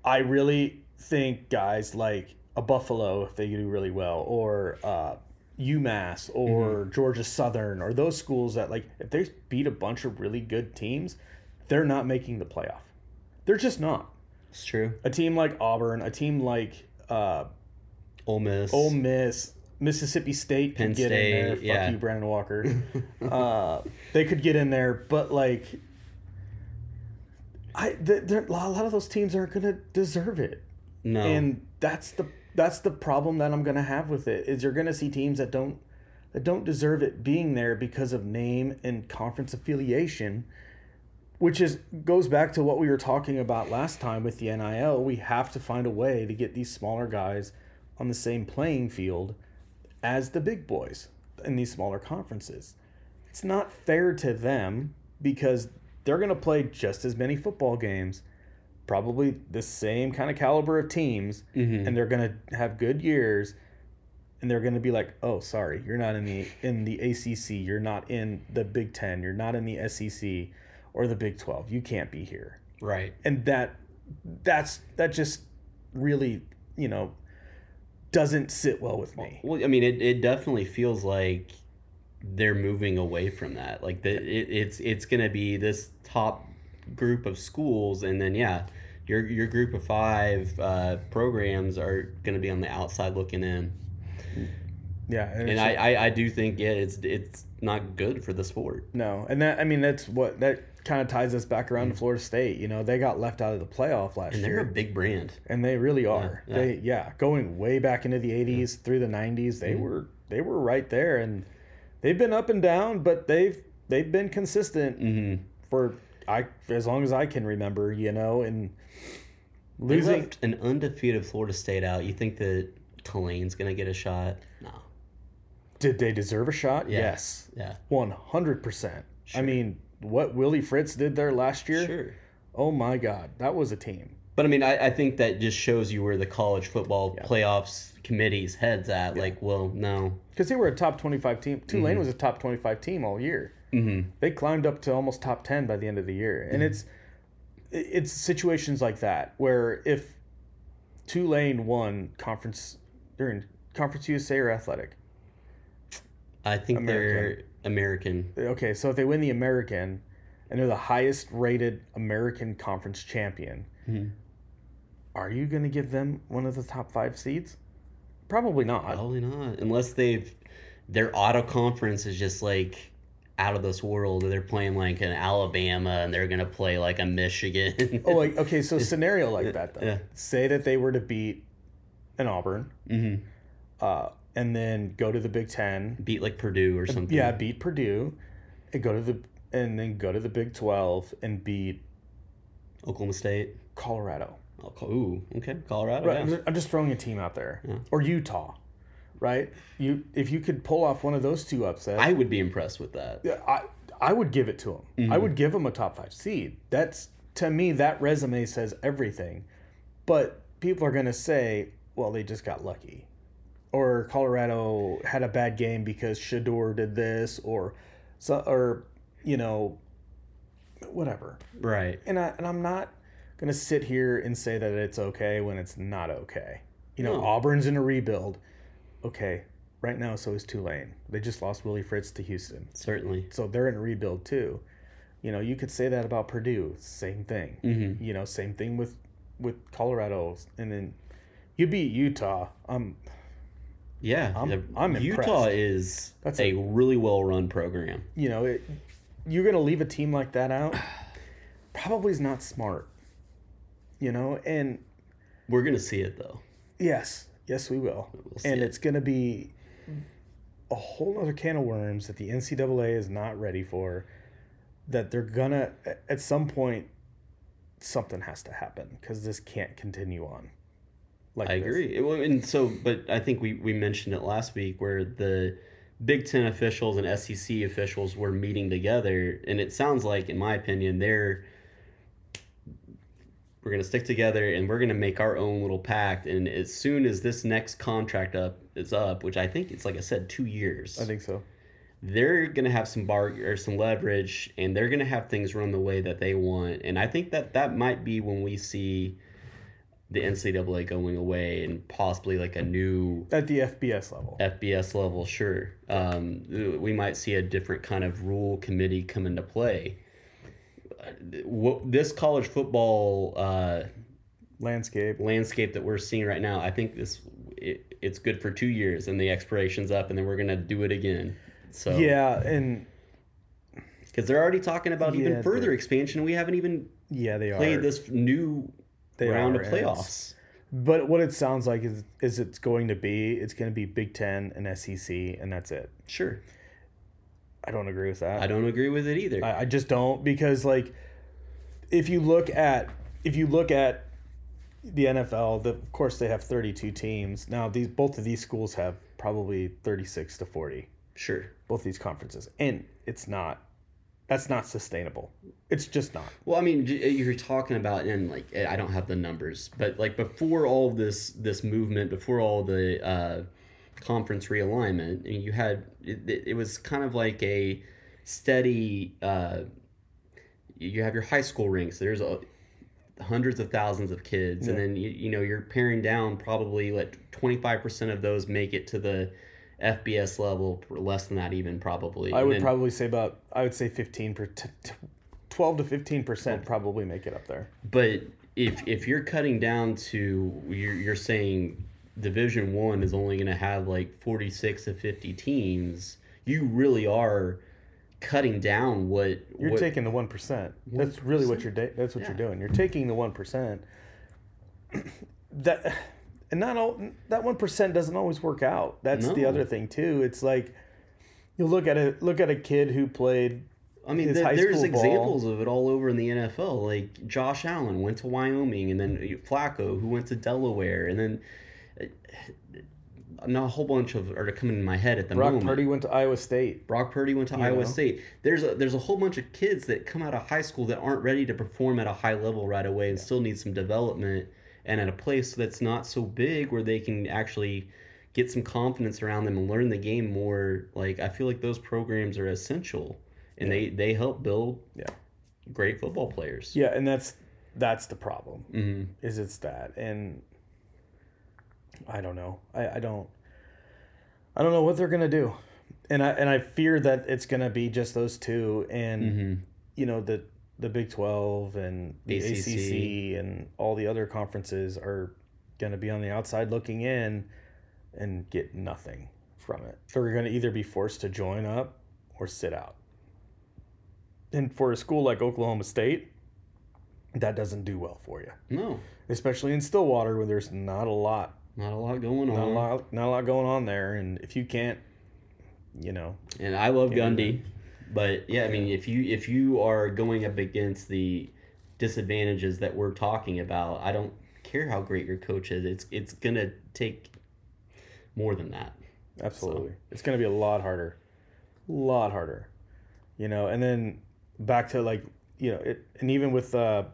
[SPEAKER 2] I really think guys like a Buffalo, if they do really well, or uh, UMass or Georgia Southern, or those schools that like if they beat a bunch of really good teams, they're not making the playoff. They're just not.
[SPEAKER 1] It's true.
[SPEAKER 2] A team like Auburn, a team like uh,
[SPEAKER 1] Ole Miss.
[SPEAKER 2] Ole Miss, Mississippi State
[SPEAKER 1] Penn
[SPEAKER 2] could get in there.
[SPEAKER 1] State,
[SPEAKER 2] Fuck
[SPEAKER 1] yeah.
[SPEAKER 2] you, Brandon Walker. [LAUGHS] uh, they could get in there, but like, I a lot of those teams aren't going to deserve it,
[SPEAKER 1] no.
[SPEAKER 2] and that's the that's the problem that I'm going to have with it. Is you're going to see teams that don't that don't deserve it being there because of name and conference affiliation. Which is goes back to what we were talking about last time with the NIL. We have to find a way to get these smaller guys on the same playing field as the big boys in these smaller conferences. It's not fair to them because they're going to play just as many football games, probably the same kind of caliber of teams,
[SPEAKER 1] Mhm.
[SPEAKER 2] and they're going to have good years. And they're going to be like, "Oh, sorry, you're not in the in the ACC. You're not in the Big Ten. You're not in the SEC or the Big Twelve. You can't be here."
[SPEAKER 1] right.
[SPEAKER 2] and that that's that just really you know doesn't sit well with me
[SPEAKER 1] Well, I mean, it, it definitely feels like they're moving away from that. Like the it, it's it's gonna be this top group of schools, and then yeah, your your group of five uh, programs are gonna be on the outside looking in.
[SPEAKER 2] yeah
[SPEAKER 1] And
[SPEAKER 2] it's
[SPEAKER 1] I, I, I do think yeah, it's it's not good for the sport.
[SPEAKER 2] no and that i mean that's what that kind of ties us back around
[SPEAKER 1] Mm.
[SPEAKER 2] to florida state you know they got left out of the playoff last year.
[SPEAKER 1] And they're a big brand.
[SPEAKER 2] and they really are
[SPEAKER 1] yeah.
[SPEAKER 2] they yeah going way back into the 80s through the 90s
[SPEAKER 1] Mm-hmm.
[SPEAKER 2] they were they were right there and they've been up and down but they've they've been consistent
[SPEAKER 1] hmm
[SPEAKER 2] for i as long as i can remember you know and losing
[SPEAKER 1] left an undefeated Florida State out. You think that Tulane's gonna get a shot? No.
[SPEAKER 2] Did they deserve a shot?
[SPEAKER 1] Yeah.
[SPEAKER 2] Yes.
[SPEAKER 1] Yeah.
[SPEAKER 2] 100%. I mean, what Willie Fritz did there last year?
[SPEAKER 1] Sure.
[SPEAKER 2] Oh my God. That was a team.
[SPEAKER 1] But I mean, I, I think that just shows you where the college football
[SPEAKER 2] Yeah.
[SPEAKER 1] playoffs committee's heads at. Like, well, no.
[SPEAKER 2] Because they were a top 25 team.
[SPEAKER 1] Mm-hmm.
[SPEAKER 2] Tulane was a top 25 team all year.
[SPEAKER 1] Mm-hmm.
[SPEAKER 2] They climbed up to almost top 10 by the end of the year. And it's it's situations like that where if Tulane won conference during Conference USA or Athletic.
[SPEAKER 1] I think
[SPEAKER 2] American.
[SPEAKER 1] American.
[SPEAKER 2] Okay, so if they win the American and they're the highest rated American conference champion,
[SPEAKER 1] Mhm.
[SPEAKER 2] are you going to give them one of the top five seeds? Probably not.
[SPEAKER 1] Probably not, unless they've their auto conference is just like out of this world. They're playing like an Alabama and they're gonna play like a Michigan. [LAUGHS]
[SPEAKER 2] Oh, like, okay. So [LAUGHS] scenario like that though.
[SPEAKER 1] Yeah.
[SPEAKER 2] Say that they were to beat an Auburn,
[SPEAKER 1] hmm
[SPEAKER 2] uh, and then go to the Big Ten.
[SPEAKER 1] Beat like Purdue or something.
[SPEAKER 2] Yeah, beat Purdue, and go to the and then go to the Big Twelve and beat
[SPEAKER 1] Oklahoma State.
[SPEAKER 2] Colorado.
[SPEAKER 1] Oh, ooh, okay, Colorado.
[SPEAKER 2] Right.
[SPEAKER 1] yeah.
[SPEAKER 2] I'm just- throwing a team out there,
[SPEAKER 1] Yeah.
[SPEAKER 2] or Utah, right? You if you could pull off one of those two upsets,
[SPEAKER 1] I would be impressed with that.
[SPEAKER 2] Yeah, I I would give it to them.
[SPEAKER 1] Mm-hmm.
[SPEAKER 2] I would give them a top five seed. That's to me that resume says everything. But people are gonna say, well, they just got lucky, or Colorado had a bad game because Shedeur did this, or so, or you know, whatever.
[SPEAKER 1] Right.
[SPEAKER 2] And I and I'm not gonna sit here and say that it's okay when it's not okay. You know,
[SPEAKER 1] No.
[SPEAKER 2] Auburn's in a rebuild. Okay, right now so is Tulane. They just lost Willie Fritz to Houston
[SPEAKER 1] Certainly.
[SPEAKER 2] so they're in a rebuild too. You know, you could say that about Purdue, same thing.
[SPEAKER 1] Mhm.
[SPEAKER 2] You know, same thing with with Colorado, and then you beat Utah. Um,
[SPEAKER 1] Yeah.
[SPEAKER 2] I'm- I'm
[SPEAKER 1] Utah
[SPEAKER 2] impressed.
[SPEAKER 1] is
[SPEAKER 2] That's
[SPEAKER 1] a
[SPEAKER 2] a-
[SPEAKER 1] really well run program.
[SPEAKER 2] you know, it, you're gonna leave a team like that out. Probably is not smart. You know, and
[SPEAKER 1] We're gonna see it though.
[SPEAKER 2] yes, yes, we will,
[SPEAKER 1] We'll
[SPEAKER 2] and
[SPEAKER 1] it.
[SPEAKER 2] it's gonna be a whole other can of worms that the NCAA is not ready for. That they're gonna at some point something has to happen because this can't continue on. Like
[SPEAKER 1] I
[SPEAKER 2] this.
[SPEAKER 1] agree. It- and so, but I think we, we mentioned it last week where the Big Ten officials and SEC officials were meeting together, and it sounds like, in my opinion, they're we're gonna stick together and we're gonna make our own little pact. And as soon as this next contract up is up, which I think it's like I said, two years,
[SPEAKER 2] I think so.
[SPEAKER 1] they're gonna have some bar or some leverage, and they're gonna have things run the way that they want. And I think that that might be when we see the NCAA going away and possibly like a new
[SPEAKER 2] At the FBS level.
[SPEAKER 1] FBS level. Sure, um, we might see a different kind of rule committee come into play. What this college football uh,
[SPEAKER 2] Landscape.
[SPEAKER 1] landscape that we're seeing right now, I think this it, it's good for two years, and the expiration's up, and then we're gonna do it again. So
[SPEAKER 2] Yeah, and
[SPEAKER 1] because they're already talking about
[SPEAKER 2] Yeah,
[SPEAKER 1] even further expansion. We haven't even
[SPEAKER 2] yeah, they
[SPEAKER 1] played
[SPEAKER 2] are.
[SPEAKER 1] this new
[SPEAKER 2] They
[SPEAKER 1] round
[SPEAKER 2] are,
[SPEAKER 1] of playoffs.
[SPEAKER 2] But what it sounds like is is it's going to be it's going to be Big Ten and SEC and that's it.
[SPEAKER 1] Sure,
[SPEAKER 2] I don't agree with that.
[SPEAKER 1] I don't agree with it either.
[SPEAKER 2] I, I just don't because like if you look at if you look at the NFL, the, of course they have 32 teams. Now these both of these schools have probably 36 to 40.
[SPEAKER 1] sure.
[SPEAKER 2] Both these conferences, and it's not. That's not sustainable. It's just not.
[SPEAKER 1] Well, I mean, you're talking about, and like, eh, I don't have the numbers, but like before all this this movement, before all the uh, conference realignment, I mean, you had it, it, was kind of like a steady. Uh, you have your high school ranks. There's a, hundreds of thousands of kids, and then you, you know you're paring down probably like 25 percent of those make it to the FBS level, less than that even probably.
[SPEAKER 2] I
[SPEAKER 1] And
[SPEAKER 2] would
[SPEAKER 1] then-
[SPEAKER 2] probably say about I would say 15 per t- t- 12 to 15 percent oh. probably make it up there.
[SPEAKER 1] But if if you're cutting down to you're you're saying Division One is only going to have like forty six to fifty teams, you really are cutting down what
[SPEAKER 2] You're
[SPEAKER 1] what,
[SPEAKER 2] taking the one percent. That's really what you're. Da- that's what you're doing. You're taking the one percent. [CLEARS THROAT] that and not all that one percent doesn't always work out. That's the other thing too. It's like you look at a look at a kid who played.
[SPEAKER 1] I mean,
[SPEAKER 2] high
[SPEAKER 1] there's
[SPEAKER 2] school ball.
[SPEAKER 1] examples of it all over in the NFL. Like Josh Allen went to Wyoming, and then Flacco who went to Delaware, and then uh, not a whole bunch of are coming in my head at the
[SPEAKER 2] Brock
[SPEAKER 1] moment.
[SPEAKER 2] Brock Purdy went to Iowa State.
[SPEAKER 1] Brock Purdy went to
[SPEAKER 2] You
[SPEAKER 1] Iowa
[SPEAKER 2] know?
[SPEAKER 1] State. There's a there's a whole bunch of kids that come out of high school that aren't ready to perform at a high level right away and still need some development and at a place that's not so big where they can actually get some confidence around them and learn the game more. Like I feel like those programs are essential and they they help build
[SPEAKER 2] Yeah.
[SPEAKER 1] great football players.
[SPEAKER 2] Yeah, and that's that's the problem.
[SPEAKER 1] hmm
[SPEAKER 2] Is it's that and I don't know. I, I don't. I don't know what they're gonna do, and I and I fear that it's gonna be just those two, and
[SPEAKER 1] hmm
[SPEAKER 2] you know the the Big 12 and the
[SPEAKER 1] ACC.
[SPEAKER 2] ACC. and all the other conferences are going to be on the outside looking in and get nothing from it. They're going to either be forced to join up or sit out. And for a school like Oklahoma State, that doesn't do well for you,
[SPEAKER 1] No,
[SPEAKER 2] especially in Stillwater where there's not a lot,
[SPEAKER 1] not a lot going on.
[SPEAKER 2] not a lot, not a lot going on there. And if you can't, you know,
[SPEAKER 1] And I love. Gundy, but yeah, I mean, if you if you are going up against the disadvantages that we're talking about, I don't care how great your coach is. It's it's gonna take more than that.
[SPEAKER 2] Absolutely. It's going to be a lot harder. A lot harder. You know, and then back to like, you know, it and even with uh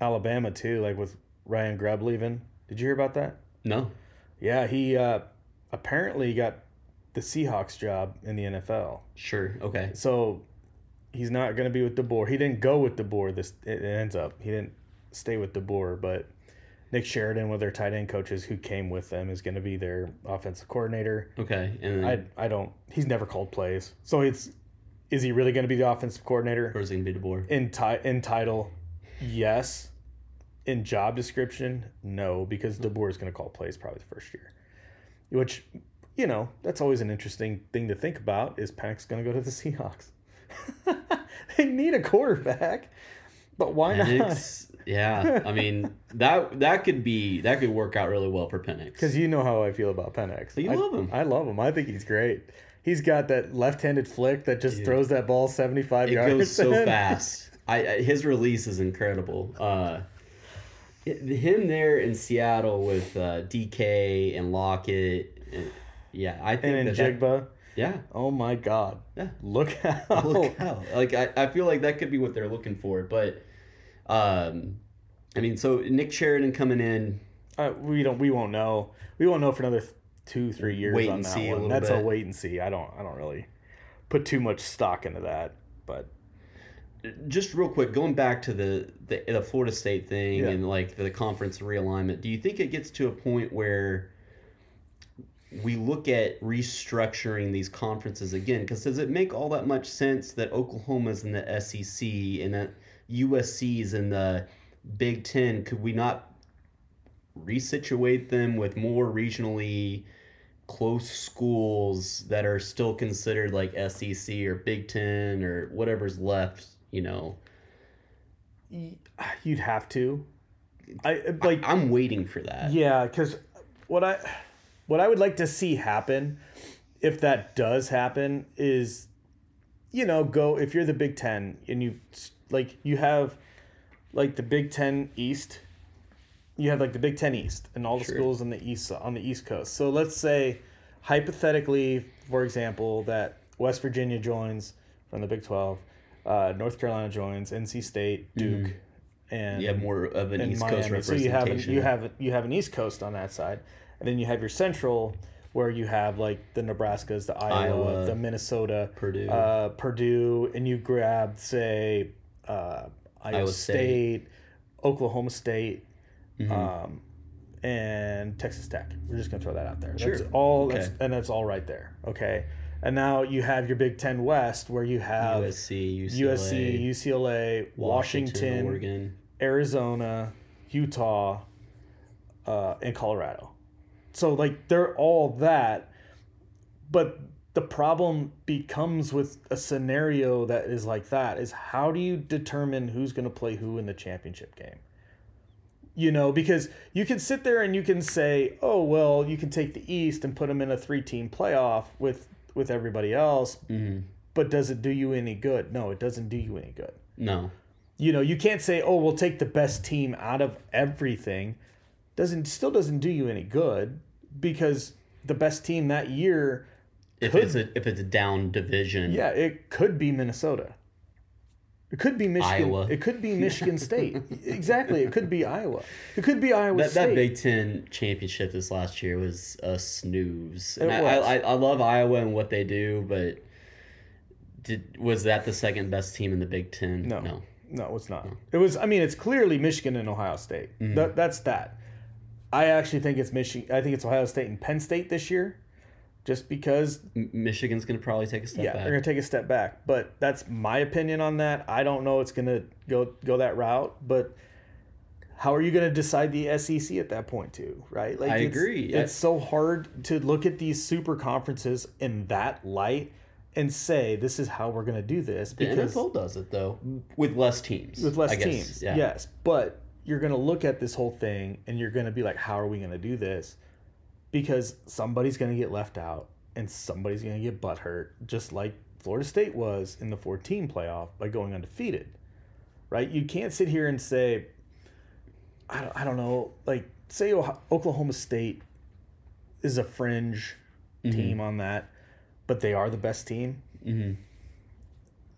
[SPEAKER 2] Alabama too, like with Ryan Grubb leaving. Did you hear about that?
[SPEAKER 1] No,
[SPEAKER 2] Yeah, he uh apparently got the Seahawks job in the NFL.
[SPEAKER 1] sure, okay,
[SPEAKER 2] So he's not going to be with DeBoer. He didn't go with DeBoer. This it ends up. He didn't stay with DeBoer, but Nick Sheridan, one of their tight end coaches who came with them, is going to be their offensive coordinator.
[SPEAKER 1] okay, and
[SPEAKER 2] I I don't. He's never called plays, so it's is he really going to be the offensive coordinator
[SPEAKER 1] or is he gonna be DeBoer?
[SPEAKER 2] in ti- in title? Yes. In job description, no, because DeBoer is going to call plays probably the first year, which you know that's always an interesting thing to think about. Is Pack's going to go to the [LAUGHS] Seahawks? [LAUGHS] they need a quarterback, but why not?
[SPEAKER 1] Yeah, I mean [LAUGHS] that that could be that could work out really well for Penix.
[SPEAKER 2] Because you know how I feel about Penix.
[SPEAKER 1] You
[SPEAKER 2] I,
[SPEAKER 1] love him.
[SPEAKER 2] I love him. I think he's great. He's got that left-handed flick that just
[SPEAKER 1] Dude.
[SPEAKER 2] throws that ball seventy-five
[SPEAKER 1] it
[SPEAKER 2] yards.
[SPEAKER 1] goes so fast. I, I his release is incredible. Uh, it- him there in Seattle with uh, DK and Lockett, uh, yeah, I think
[SPEAKER 2] And in
[SPEAKER 1] that
[SPEAKER 2] Jigba,
[SPEAKER 1] yeah,
[SPEAKER 2] oh my God!
[SPEAKER 1] Yeah.
[SPEAKER 2] Look out! [LAUGHS]
[SPEAKER 1] look out. Like I, I feel like that could be what they're looking for, but um, I mean, so Nick Sheridan coming in,
[SPEAKER 2] Uh, we don't. We won't know. We won't know for another two, three years
[SPEAKER 1] Wait
[SPEAKER 2] on
[SPEAKER 1] and
[SPEAKER 2] that
[SPEAKER 1] see
[SPEAKER 2] one.
[SPEAKER 1] little
[SPEAKER 2] That's a wait and see. I don't. I don't really put too much stock into that. But
[SPEAKER 1] just real quick, going back to the the, the Florida State thing
[SPEAKER 2] Yeah.
[SPEAKER 1] and like the conference realignment, do you think it gets to a point where we look at restructuring these conferences again? Because does it make all that much sense that Oklahoma's in the SEC and that USC's in the Big Ten? Could we not resituate them with more regionally close schools that are still considered like SEC or Big Ten or whatever's left? You know,
[SPEAKER 2] you'd have to. I like.
[SPEAKER 1] I, am waiting for that.
[SPEAKER 2] Yeah, because what I what I would like to see happen, if that does happen, is you know go if you're the Big Ten and you like you have like the Big Ten East, you have like the Big Ten East and all the
[SPEAKER 1] Sure.
[SPEAKER 2] schools on the east on the East Coast. So let's say hypothetically, for example, that West Virginia joins from the Big Twelve, uh, North Carolina joins, NC State, Duke, and
[SPEAKER 1] You have more of an East Coast
[SPEAKER 2] Miami. So
[SPEAKER 1] representation.
[SPEAKER 2] you have an, you have you have an East Coast on that side, and then you have your Central, where you have like the Nebraskas, the Iowa,
[SPEAKER 1] Iowa,
[SPEAKER 2] the Minnesota,
[SPEAKER 1] Purdue.
[SPEAKER 2] uh, Purdue, and you grab say uh, Iowa,
[SPEAKER 1] Iowa
[SPEAKER 2] State,
[SPEAKER 1] State.
[SPEAKER 2] Oklahoma State,
[SPEAKER 1] Mhm.
[SPEAKER 2] um, and Texas Tech. We're just gonna throw that out there.
[SPEAKER 1] Sure.
[SPEAKER 2] That's all,
[SPEAKER 1] Okay.
[SPEAKER 2] that's, and that's all right there. Okay, and now you have your Big Ten West, where you have
[SPEAKER 1] USC, UCLA,
[SPEAKER 2] USC, UCLA, Washington,
[SPEAKER 1] Oregon.
[SPEAKER 2] Arizona, Utah, uh, and Colorado. So like they're all that, but the problem becomes with a scenario that is like that is how do you determine who's going to play who in the championship game? You know, because you can sit there and you can say, "Oh, well, you can take the East and put them in a three-team playoff with with everybody else,
[SPEAKER 1] hmm
[SPEAKER 2] but does it do you any good? No, it doesn't do you any good.
[SPEAKER 1] No,
[SPEAKER 2] you know you can't say oh we'll take the best team out of everything. Doesn't still doesn't do you any good because the best team that year
[SPEAKER 1] if
[SPEAKER 2] Could-
[SPEAKER 1] it's a if it's a down division.
[SPEAKER 2] yeah it could be minnesota it could be michigan
[SPEAKER 1] Iowa.
[SPEAKER 2] it could be michigan [LAUGHS] state exactly it could be iowa it could be iowa
[SPEAKER 1] That,
[SPEAKER 2] state
[SPEAKER 1] that Big Ten championship this last year was a snooze. And I. I, I love Iowa and what they do, but did was that the second best team in the Big Ten?
[SPEAKER 2] No.
[SPEAKER 1] no.
[SPEAKER 2] No, it's not. It was. I mean, it's clearly Michigan and Ohio State.
[SPEAKER 1] Mm-hmm.
[SPEAKER 2] That, that's that. I actually think it's Michigan. I think it's Ohio State and Penn State this year, just because
[SPEAKER 1] Michigan's going to probably take a step
[SPEAKER 2] yeah,
[SPEAKER 1] back.
[SPEAKER 2] they're gonna take a step back. But that's my opinion on that. I don't know it's gonna go go that route, but how are you gonna decide the SEC at that point too? Right? Like
[SPEAKER 1] I
[SPEAKER 2] it's,
[SPEAKER 1] agree.
[SPEAKER 2] It's so hard to look at these super conferences in that light and say this is how we're gonna do this
[SPEAKER 1] the
[SPEAKER 2] because
[SPEAKER 1] NFL does it though with less teams.
[SPEAKER 2] with less
[SPEAKER 1] I guess.
[SPEAKER 2] teams.
[SPEAKER 1] Yeah.
[SPEAKER 2] Yes, but you're gonna look at this whole thing and you're gonna be like, how are we gonna do this? Because somebody's gonna get left out and somebody's gonna get butthurt, just like Florida State was in the 14 playoff by going undefeated. Right? You can't sit here and say, I don't, I don't know, like say Oklahoma State is a fringe team on that, but they are the best team.
[SPEAKER 1] hmm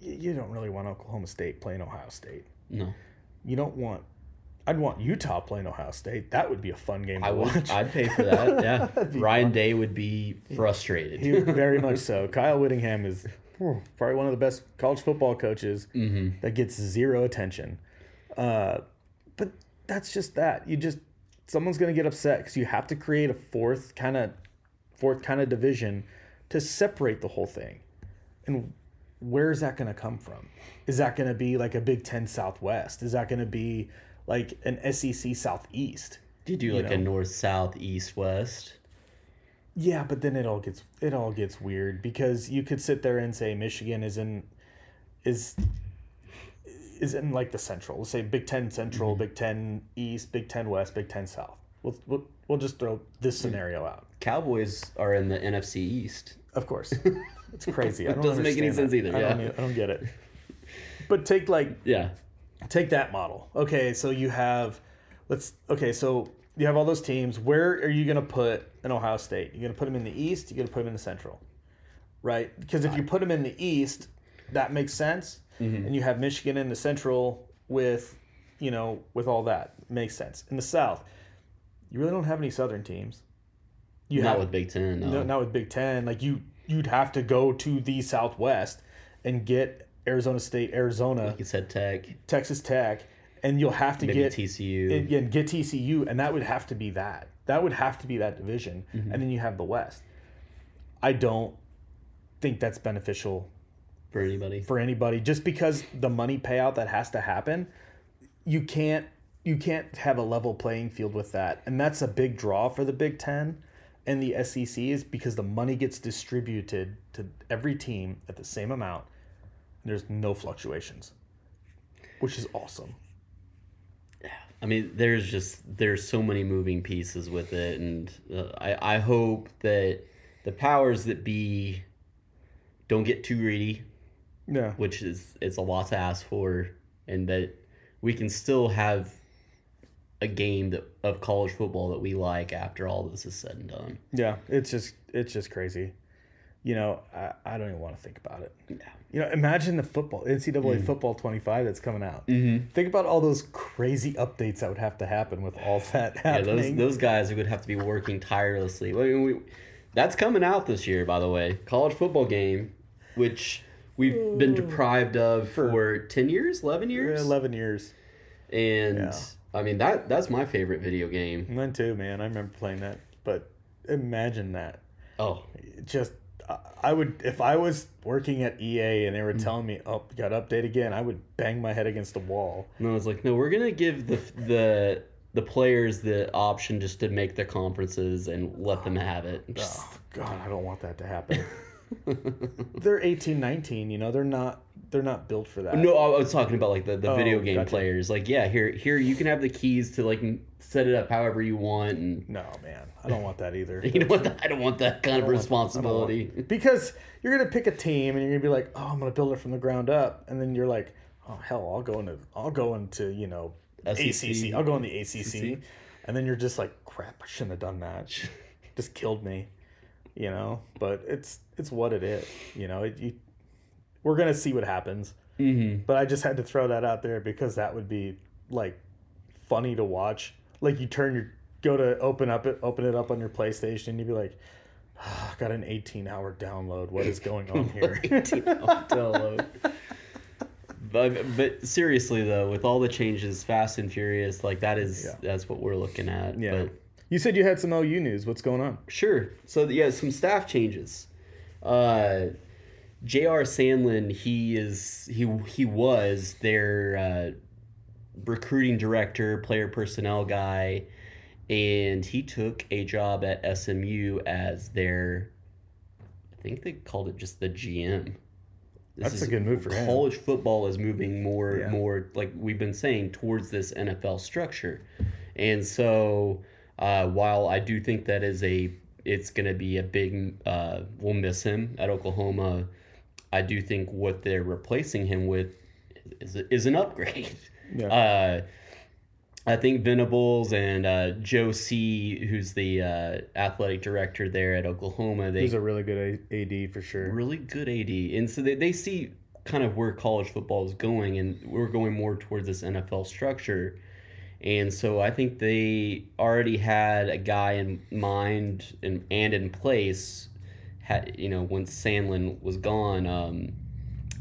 [SPEAKER 2] Y- You don't really want Oklahoma State playing Ohio State.
[SPEAKER 1] No,
[SPEAKER 2] You don't want. I'd want Utah playing Ohio State. That would be a fun game to
[SPEAKER 1] I would.
[SPEAKER 2] watch.
[SPEAKER 1] I'd pay for that. [LAUGHS] Yeah, Ryan
[SPEAKER 2] fun.
[SPEAKER 1] Day would be frustrated.
[SPEAKER 2] He- very much so. Kyle Whittingham is probably one of the best college football coaches
[SPEAKER 1] hmm
[SPEAKER 2] that gets zero attention. Uh, but that's just that. You just someone's going to get upset because you have to create a fourth kind of fourth kind of division to separate the whole thing. And where is that going to come from? Is that going to be like a Big Ten Southwest? Is that going to be like an SEC Southeast?
[SPEAKER 1] Do you do
[SPEAKER 2] You
[SPEAKER 1] like a north, south, east, west?
[SPEAKER 2] Yeah, but then it all gets it all gets weird because you could sit there and say Michigan is in is is in like the central. Let's say Big Ten Central, mm-hmm. Big Ten East, Big Ten West, Big Ten South. We'll we'll, we'll just throw this mm. scenario out.
[SPEAKER 1] Cowboys are in the NFC East.
[SPEAKER 2] Of course, [LAUGHS] it's crazy. I
[SPEAKER 1] It
[SPEAKER 2] don't
[SPEAKER 1] doesn't make any
[SPEAKER 2] understand
[SPEAKER 1] sense
[SPEAKER 2] that.
[SPEAKER 1] either,
[SPEAKER 2] I don't,
[SPEAKER 1] yeah.
[SPEAKER 2] e- I don't get it. But take like
[SPEAKER 1] Yeah.
[SPEAKER 2] Take that model. Okay, so you have let's okay, so you have all those teams. Where are you going to put an Ohio State? You're going to put them in the East, you're going to put them in the Central. Right? Because if you put them in the East, that makes sense. Mm-hmm. And you have Michigan in the Central with you know, with all that. Makes sense. In the South, you really don't have any Southern teams. You
[SPEAKER 1] Not
[SPEAKER 2] have
[SPEAKER 1] with Big Ten. No.
[SPEAKER 2] no, not with Big Ten. Like you, you'd have to go to the Southwest and get Arizona State, Arizona,
[SPEAKER 1] you said, Tech,
[SPEAKER 2] Texas Tech, and you'll have to
[SPEAKER 1] maybe
[SPEAKER 2] get
[SPEAKER 1] TCU.
[SPEAKER 2] and, and get TCU, and that would have to be that. That would have to be that division,
[SPEAKER 1] Mm-hmm.
[SPEAKER 2] and then you have the West. I don't think that's beneficial
[SPEAKER 1] for anybody.
[SPEAKER 2] for anybody, just because the money payout that has to happen. You can't you can't have a level playing field with that, and that's a big draw for the Big Ten and the SEC is because the money gets distributed to every team at the same amount. There's no fluctuations, which is awesome.
[SPEAKER 1] Yeah, I mean, there's just there's so many moving pieces with it, and uh, I I hope that the powers that be don't get too greedy,
[SPEAKER 2] Yeah.
[SPEAKER 1] which is it's a lot to ask for, and that we can still have a game that of college football that we like after all this is said and done.
[SPEAKER 2] Yeah, it's just it's just crazy. You know, I, I don't even want to think about it.
[SPEAKER 1] Yeah.
[SPEAKER 2] You know, imagine the football NCAA football twenty five that's coming out.
[SPEAKER 1] Mm-hmm.
[SPEAKER 2] Think about all those crazy updates that would have to happen with all [SIGHS] that happening.
[SPEAKER 1] Yeah, those those guys would have to be working tirelessly. I mean, we, that's coming out this year, by the way. College football game, which we've been deprived of for, ten years, eleven years,
[SPEAKER 2] Eleven years.
[SPEAKER 1] and
[SPEAKER 2] Yeah.
[SPEAKER 1] I mean that that's my favorite video game.
[SPEAKER 2] Mine too, man. I remember playing that. But imagine that.
[SPEAKER 1] Oh,
[SPEAKER 2] just I- I would if I was working at EA and they were mm. telling me, "Oh, got update again," I would bang my head against the wall.
[SPEAKER 1] no, it's like no, we're gonna give the the the players the option just to make their conferences and let them have it.
[SPEAKER 2] Oh, God, I don't want that to happen. [LAUGHS] [LAUGHS] they're 18, 19, you know, they're not they're not built for that.
[SPEAKER 1] No, I was talking about like the, the
[SPEAKER 2] Oh,
[SPEAKER 1] video game
[SPEAKER 2] gotcha.
[SPEAKER 1] players. Like, yeah, here here you can have the keys to like set it up however you want, and
[SPEAKER 2] No, man. I don't want that either. [LAUGHS]
[SPEAKER 1] you know what? I don't want that kind of
[SPEAKER 2] don't want-
[SPEAKER 1] responsibility.
[SPEAKER 2] because you're gonna pick a team and you're gonna be like, oh, I'm gonna build it from the ground up, and then you're like, oh hell, I'll go into I'll go into you know
[SPEAKER 1] SEC.
[SPEAKER 2] ACC. I'll go in the ACC, and then you're just like, crap, I shouldn't have done that. [LAUGHS] just killed me, you know. But it's it's what it is, you know. It, you, we're gonna see what happens,
[SPEAKER 1] Mm-hmm.
[SPEAKER 2] but I just had to throw that out there because that would be like funny to watch. Like you turn your go to open up it open it up on your PlayStation, and you'd be like. "Ah, got an 18 hour download. What is going on [LAUGHS] here?
[SPEAKER 1] 18 hour [LAUGHS] download. But, but seriously though, with all the changes, Fast and Furious, like that is
[SPEAKER 2] Yeah.
[SPEAKER 1] that's what we're looking at.
[SPEAKER 2] Yeah.
[SPEAKER 1] But
[SPEAKER 2] You said you had some OU news. What's going on?
[SPEAKER 1] Sure. So yeah, some staff changes. Uh, J.R. Sandlin, he is he he was their uh, recruiting director, player personnel guy, and he took a job at SMU as their. I think they called it just the GM. This
[SPEAKER 2] That's a good move for him.
[SPEAKER 1] college football is moving more
[SPEAKER 2] Yeah.
[SPEAKER 1] more like we've been saying towards this NFL structure, and so uh, while I do think that is a it's going to be a big uh, we'll miss him at Oklahoma. I do think what they're replacing him with is is an upgrade. [LAUGHS]
[SPEAKER 2] Yeah.
[SPEAKER 1] Uh, I think Venables and uh, Joe C, who's the uh, athletic director there at Oklahoma, they
[SPEAKER 2] He's a really good A- AD for sure.
[SPEAKER 1] really good AD, and so they, they see kind of where college football is going, and we're going more towards this NFL structure. And so I think they already had a guy in mind and, and in place, had you know when Sandlin was gone, um,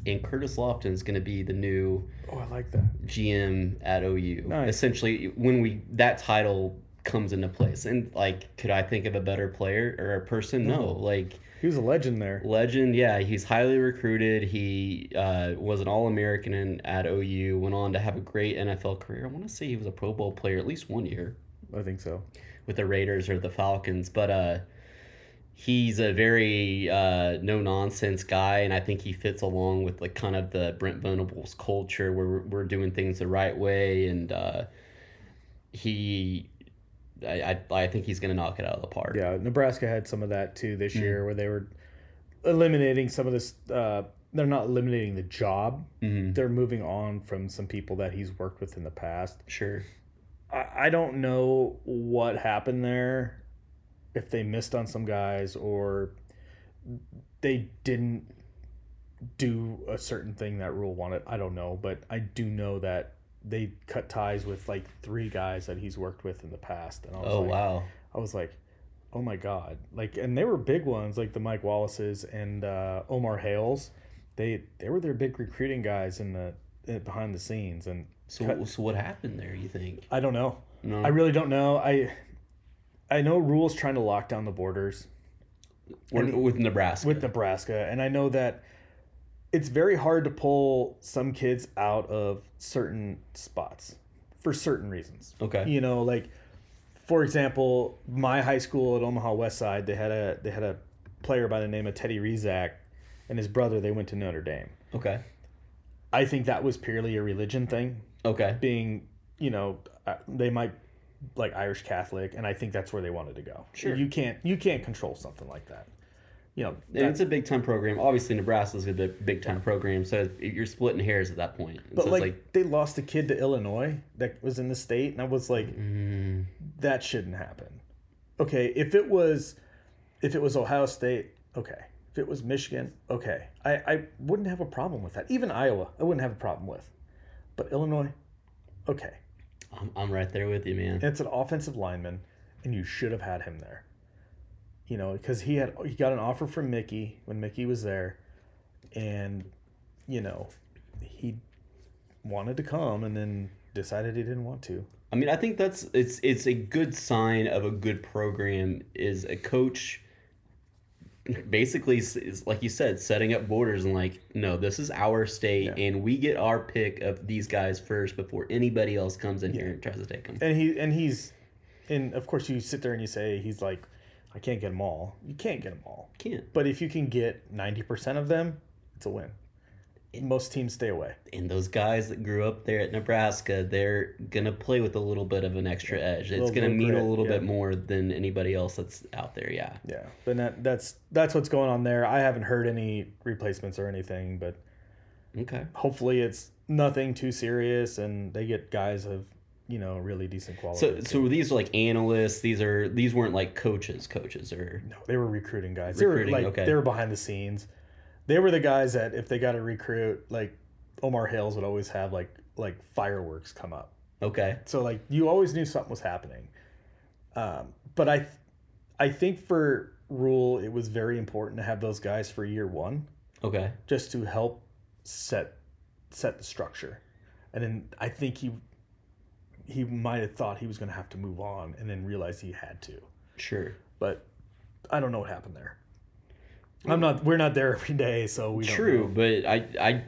[SPEAKER 1] and Curtis Lofton is going to be the new
[SPEAKER 2] Oh, I like that.
[SPEAKER 1] GM at OU.
[SPEAKER 2] Nice.
[SPEAKER 1] Essentially, when we that title comes into place, and like, could I think of a better player or a person? No, like
[SPEAKER 2] He was a legend there.
[SPEAKER 1] legend. Yeah, he's highly recruited. He uh, was an All American in, at OU. Went on to have a great NFL career. I want to say he was a Pro Bowl player at least one year
[SPEAKER 2] I think so.
[SPEAKER 1] with the Raiders or the Falcons. But uh, he's a very uh, no nonsense guy, and I think he fits along with like kind of the Brent Venables culture where we're, we're doing things the right way, and uh, he. I, I, I think he's going to knock it out of the park.
[SPEAKER 2] Yeah, Nebraska had some of that too
[SPEAKER 1] Mm.
[SPEAKER 2] this year, where they were eliminating some of this. Uh, they're not eliminating the job;
[SPEAKER 1] hmm
[SPEAKER 2] they're moving on from some people that he's worked with in the past.
[SPEAKER 1] Sure.
[SPEAKER 2] I, I don't know what happened there, if they missed on some guys or they didn't do a certain thing that Rhule wanted. I don't know, but I do know that they cut ties with like three guys that he's worked with in the past, and I was
[SPEAKER 1] Oh
[SPEAKER 2] like,
[SPEAKER 1] wow.
[SPEAKER 2] I was like, oh my god, like, and they were big ones, like the Mike Wallaces and uh, Omar Hales. They they were their big recruiting guys in the in, behind the scenes, and
[SPEAKER 1] So
[SPEAKER 2] cut-
[SPEAKER 1] so what happened there? You think?
[SPEAKER 2] I don't know.
[SPEAKER 1] No.
[SPEAKER 2] I really don't know. I I know Rhule's trying to lock down the borders
[SPEAKER 1] Or- with Nebraska.
[SPEAKER 2] with Nebraska, and I know that it's very hard to pull some kids out of certain spots for certain reasons.
[SPEAKER 1] okay.
[SPEAKER 2] You know, like for example, my high school at Omaha West Side, they had a they had a player by the name of Teddy Rizak and his brother. They went to Notre Dame.
[SPEAKER 1] Okay.
[SPEAKER 2] I think that was purely a religion thing.
[SPEAKER 1] Okay.
[SPEAKER 2] being, you know, uh, they might like Irish Catholic, and I think that's where they wanted to go.
[SPEAKER 1] Sure.
[SPEAKER 2] you can't you can't control something like that. You know, that-
[SPEAKER 1] it's a big time program. Obviously, Nebraska's a big, big time program, so you're splitting hairs at that point. And
[SPEAKER 2] but
[SPEAKER 1] so
[SPEAKER 2] like,
[SPEAKER 1] it's
[SPEAKER 2] they lost a kid to Illinois that was in the state, and I was like,
[SPEAKER 1] mm,
[SPEAKER 2] that shouldn't happen. Okay, if it was, if it was Ohio State, okay. If it was Michigan, okay. I I wouldn't have a problem with that. Even Iowa, I wouldn't have a problem with. But Illinois, okay.
[SPEAKER 1] I'm, I'm right there with you, man.
[SPEAKER 2] It's an offensive lineman, and you should have had him there. You know, because he had he got an offer from Mickey when Mickey was there, and you know, he wanted to come and then decided he didn't want to.
[SPEAKER 1] I mean, I think that's it's it's a good sign of a good program is a coach basically is, like you said setting up borders and like no this is our state
[SPEAKER 2] Yeah.
[SPEAKER 1] and we get our pick of these guys first before anybody else comes in here and tries to take them
[SPEAKER 2] And he and he's, and of course you sit there and you say he's like, I can't get them all. You can't get them all.
[SPEAKER 1] can't
[SPEAKER 2] But if you can get ninety percent of them, it's a win. Most teams stay away.
[SPEAKER 1] and those guys that grew up there at Nebraska, they're gonna play with a little bit of an extra edge. It's
[SPEAKER 2] Little-
[SPEAKER 1] gonna
[SPEAKER 2] little
[SPEAKER 1] mean a
[SPEAKER 2] grit,
[SPEAKER 1] little
[SPEAKER 2] yeah.
[SPEAKER 1] bit more than anybody else that's out there. Yeah.
[SPEAKER 2] Yeah, but that, that's that's what's going on there. I haven't heard any replacements or anything, but
[SPEAKER 1] Okay.
[SPEAKER 2] hopefully it's nothing too serious and they get guys of you know really decent quality.
[SPEAKER 1] So so these are like analysts. These are these weren't like coaches. Coaches or
[SPEAKER 2] no, they were recruiting guys.
[SPEAKER 1] Recruiting,
[SPEAKER 2] they were like
[SPEAKER 1] okay.
[SPEAKER 2] they were behind the scenes. They were the guys that if they got to recruit, like Omar Hales would always have like like fireworks come up.
[SPEAKER 1] okay.
[SPEAKER 2] So like you always knew something was happening. Um, but I I think for Rhule it was very important to have those guys for year one.
[SPEAKER 1] Okay.
[SPEAKER 2] just to help set set the structure. And then I think he he might have thought he was going to have to move on and then realized he had to.
[SPEAKER 1] Sure.
[SPEAKER 2] But I don't know what happened there. I'm not. We're not there every day, so we don't
[SPEAKER 1] True, but I I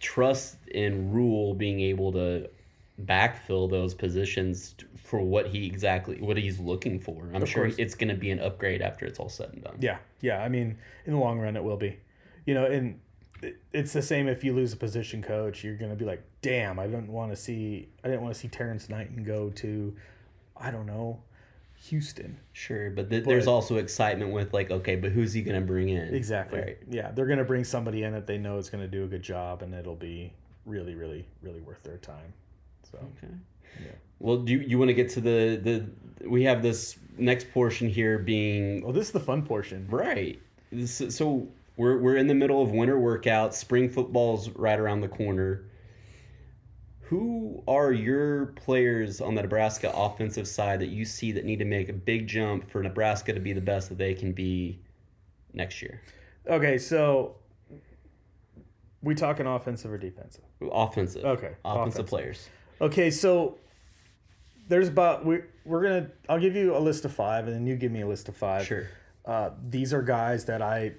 [SPEAKER 1] trust in Rhule being able to backfill those positions for what he exactly what he's looking for. I'm
[SPEAKER 2] Of
[SPEAKER 1] sure
[SPEAKER 2] course.
[SPEAKER 1] it's going to be an upgrade after it's all said and done.
[SPEAKER 2] Yeah, yeah. I mean, in the long run, it will be. You know, and it's the same if you lose a position coach. You're gonna be like, damn, I didn't want to see. I didn't want to see Terrance Knighton go to, I don't know, Houston.
[SPEAKER 1] Sure, but th- there's also excitement with like, okay, but who's he going to bring in?
[SPEAKER 2] Exactly.
[SPEAKER 1] Right.
[SPEAKER 2] Yeah, they're gonna bring somebody in that they know is gonna do a good job, and it'll be really, really, really worth their time. So
[SPEAKER 1] Okay.
[SPEAKER 2] Yeah.
[SPEAKER 1] Well, do you, you want to get to the the we have this next portion here being
[SPEAKER 2] well, this is the fun portion.
[SPEAKER 1] right. This, so we're we're in the middle of winter workouts. Spring football's right around the corner. Who are your players on the Nebraska offensive side that you see that need to make a big jump for Nebraska to be the best that they can be next year?
[SPEAKER 2] Okay, so we talking offensive or defensive?
[SPEAKER 1] Offensive.
[SPEAKER 2] Okay,
[SPEAKER 1] Offensive
[SPEAKER 2] offensive.
[SPEAKER 1] players.
[SPEAKER 2] Okay, so there's about we we're gonna I'll give you a list of five, and then you give me a list of five.
[SPEAKER 1] Sure.
[SPEAKER 2] Uh, these are guys that I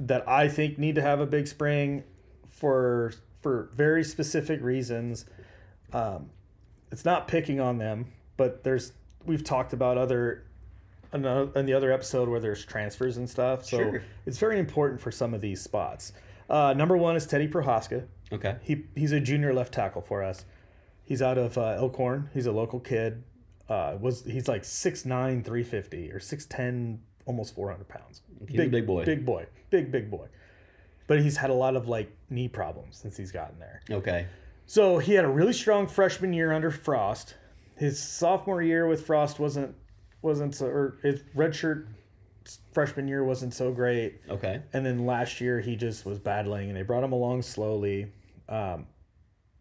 [SPEAKER 2] that I think need to have a big spring for for very specific reasons. Um, it's not picking on them, but there's we've talked about other in the other episode where there's transfers and stuff. So
[SPEAKER 1] Sure.
[SPEAKER 2] it's very important for some of these spots. Uh, number one is Teddy Prochazka.
[SPEAKER 1] Okay.
[SPEAKER 2] He he's a junior left tackle for us. He's out of uh, Elkhorn. He's a local kid. Uh, was he's like 6'9", 350 or 6'10", almost four hundred pounds.
[SPEAKER 1] He's a big boy.
[SPEAKER 2] Big boy. Big big boy. But he's had a lot of like knee problems since he's gotten there.
[SPEAKER 1] Okay.
[SPEAKER 2] So he had a really strong freshman year under Frost. His sophomore year with Frost wasn't wasn't so, or his redshirt freshman year wasn't so great
[SPEAKER 1] Okay.
[SPEAKER 2] and then last year he just was battling and they brought him along slowly um,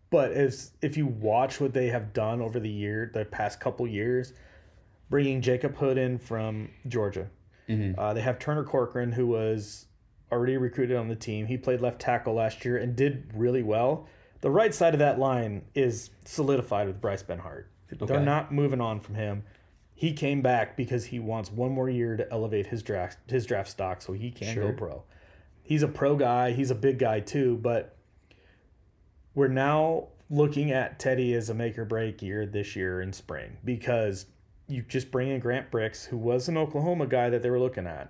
[SPEAKER 2] but if if you watch what they have done over the year the past couple years bringing jacob hood in from georgia uh, they have turner corcoran who was already recruited on the team he played left tackle last year and did really well the right side of that line is solidified with bryce benhart
[SPEAKER 1] Okay.
[SPEAKER 2] they're not moving on from him he came back because he wants one more year to elevate his draft his draft stock so he can
[SPEAKER 1] Sure.
[SPEAKER 2] go pro. He's a pro guy, he's a big guy too, but we're now looking at Teddy as a make or break year this year in spring because you just bring in Grant Brix, who was an Oklahoma guy that they were looking at.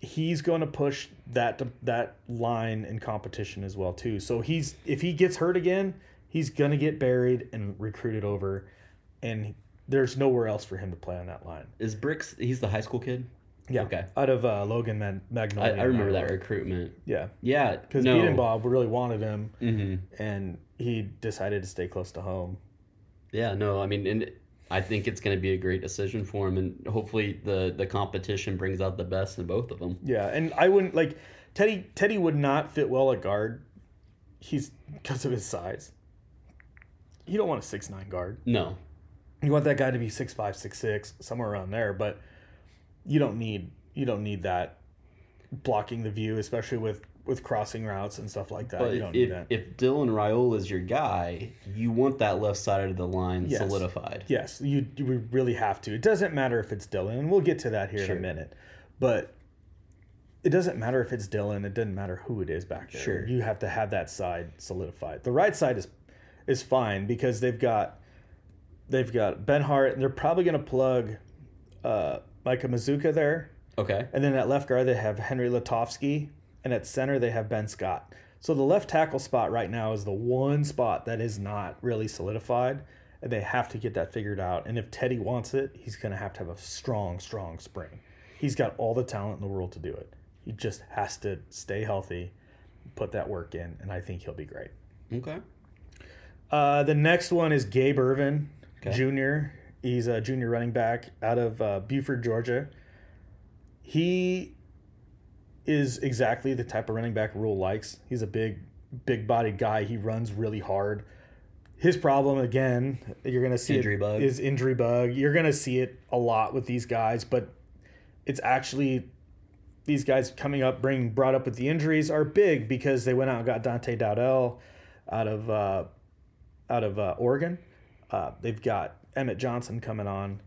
[SPEAKER 2] He's going to push that that line in competition as well too. So he's if he gets hurt again, he's going to get buried and recruited over, and there's nowhere else for him to play on that line.
[SPEAKER 1] Is Brix? He's the high school kid.
[SPEAKER 2] Yeah.
[SPEAKER 1] Okay.
[SPEAKER 2] Out of uh, Logan Mag-
[SPEAKER 1] I,
[SPEAKER 2] Magnolia.
[SPEAKER 1] I remember that recruitment.
[SPEAKER 2] Yeah.
[SPEAKER 1] Yeah.
[SPEAKER 2] Because
[SPEAKER 1] no.
[SPEAKER 2] Beat and Bob really wanted him,
[SPEAKER 1] Mm-hmm.
[SPEAKER 2] and he decided to stay close to home.
[SPEAKER 1] Yeah. No. I mean, and I think it's going to be a great decision for him, and hopefully the the competition brings out the best in both of them.
[SPEAKER 2] Yeah, and I wouldn't like Teddy. Teddy would not fit well at guard. He's because of his size. You don't want a six nine guard.
[SPEAKER 1] No.
[SPEAKER 2] You want that guy to be six five, six six, somewhere around there. But you don't need you don't need that blocking the view, especially with with crossing routes and stuff like that.
[SPEAKER 1] But
[SPEAKER 2] you don't need
[SPEAKER 1] if
[SPEAKER 2] that.
[SPEAKER 1] if Dylan Raiola is your guy, you want that left side of the line
[SPEAKER 2] Yes.
[SPEAKER 1] solidified.
[SPEAKER 2] Yes, you, you we really have to. It doesn't matter if it's Dylan, and we'll get to that here
[SPEAKER 1] Sure.
[SPEAKER 2] in a minute. But it doesn't matter if it's Dylan. It doesn't matter who it is back there.
[SPEAKER 1] Sure.
[SPEAKER 2] You have to have that side solidified. The right side is is fine because they've got they've got Benhart, and they're probably going to plug uh, Micah Mazzccua there.
[SPEAKER 1] Okay.
[SPEAKER 2] And then at left guard, they have Henry Lutovsky. And at center, they have Ben Scott. So the left tackle spot right now is the one spot that is not really solidified. And they have to get that figured out. And if Teddy wants it, he's going to have to have a strong, strong spring. He's got all the talent in the world to do it. He just has to stay healthy, put that work in, and I think he'll be great.
[SPEAKER 1] Okay.
[SPEAKER 2] Uh, the next one is Gabe Ervin,
[SPEAKER 1] Okay.
[SPEAKER 2] Jr. He's a junior running back out of uh, Buford, Georgia. He is exactly the type of running back Rhule likes. He's a big, big bodied guy. He runs really hard. His problem, again, you're going to see
[SPEAKER 1] Injury
[SPEAKER 2] it,
[SPEAKER 1] bug.
[SPEAKER 2] is injury bug. You're going to see it a lot with these guys, but it's actually these guys coming up, being brought up with the injuries are big because they went out and got Dante Dowdell out of uh, out of uh, Oregon. Uh, they've got Emmett Johnson coming on.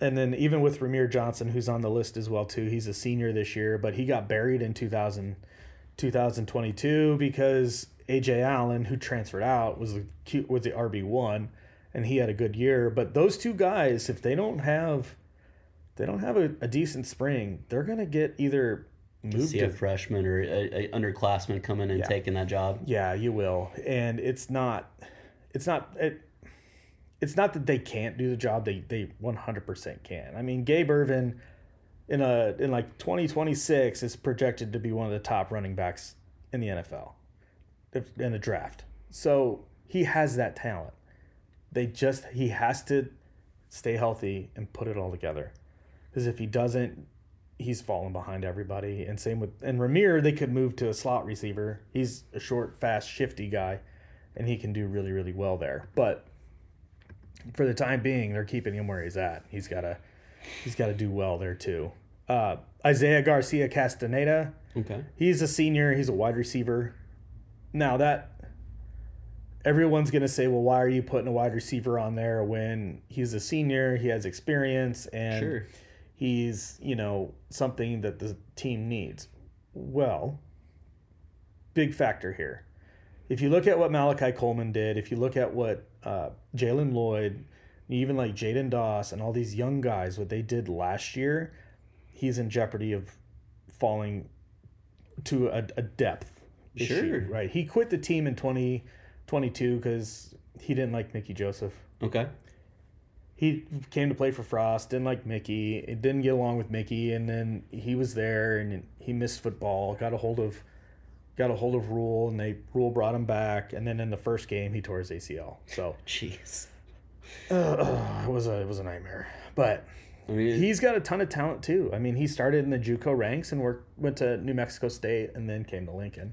[SPEAKER 2] And then even with Rahmir Johnson, who's on the list as well too, he's a senior this year, but he got buried in 2000, 2022 because Ajay Allen, who transferred out, was the was the RB one, and he had a good year. But those two guys, if they don't have, they don't have a, a decent spring, they're gonna get either moved
[SPEAKER 1] See
[SPEAKER 2] to
[SPEAKER 1] a freshman or a, a underclassman coming and
[SPEAKER 2] Yeah.
[SPEAKER 1] taking that job.
[SPEAKER 2] Yeah, you will. And it's not it's not it it's not that they can't do the job. They they 100% can. I mean, Gabe Ervin in a in like 2026 is projected to be one of the top running backs in the NFL in the draft. So, he has that talent. They just he has to stay healthy and put it all together. Cuz if he doesn't, he's falling behind everybody. And same with and Rahmir, they could move to a slot receiver. He's a short, fast, shifty guy, and he can do really, really well there. But for the time being, they're keeping him where he's at. He's gotta he's gotta do well there too. Uh, Isaiah Garcia Castaneda,
[SPEAKER 1] Okay.
[SPEAKER 2] he's a senior. He's a wide receiver. Now that everyone's gonna say, well, why are you putting a wide receiver on there when he's a senior? He has experience and
[SPEAKER 1] Sure.
[SPEAKER 2] he's you know something that the team needs well big factor here if you look at what malachi coleman did if you look at what uh, jaylen lloyd even like jaidyn doss and all these young guys what they did last year he's in jeopardy of falling to a, a depth issue,
[SPEAKER 1] Sure.
[SPEAKER 2] right he quit the team in 2022 because he didn't like mickey joseph
[SPEAKER 1] Okay.
[SPEAKER 2] he came to play for Frost, didn't like Mickey, didn't get along with Mickey, and then he was there and he missed football, got a hold of got a hold of Rhule and they Rhule brought him back and then in the first game he tore his ACL. So
[SPEAKER 1] Jeez.
[SPEAKER 2] uh, [SIGHS] it was a it was a nightmare. But
[SPEAKER 1] I mean,
[SPEAKER 2] he's got a ton of talent too. I mean, he started in the JUCO ranks and worked went to New Mexico State and then came to Lincoln.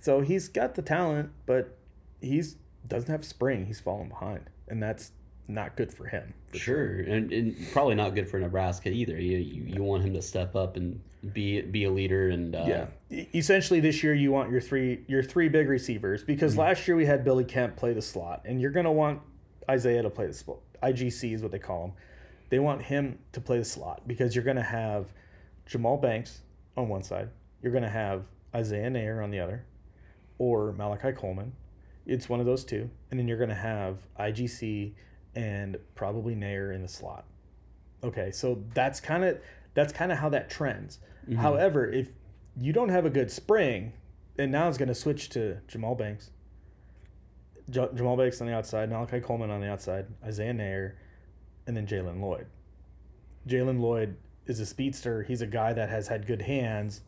[SPEAKER 2] So he's got the talent, but he's doesn't have spring. He's falling behind, and that's not good for him. for
[SPEAKER 1] Sure, and, and probably not good for Nebraska either. You, you you want him to step up and be be a leader and uh,
[SPEAKER 2] Yeah. Essentially, this year you want your three your three big receivers because last year we had Billy Kemp play the slot, and you're gonna want Isaiah to play the slot. IGC is what they call him. They want him to play the slot because you're gonna have Jahmal Banks on one side, you're gonna have Isaiah Neyor on the other, or Malachi Coleman. It's one of those two, and then you're gonna have IGC and probably Neyor in the slot. Okay, so that's kind of that's kind of how that trends. Mm-hmm. However, if you don't have a good spring, and now it's going to switch to Jahmal Banks, J- Jahmal Banks on the outside, Malachi Coleman on the outside, Isaiah Neyor, and then Jaylen Lloyd. Jaylen Lloyd is a speedster. He's a guy that has had good hands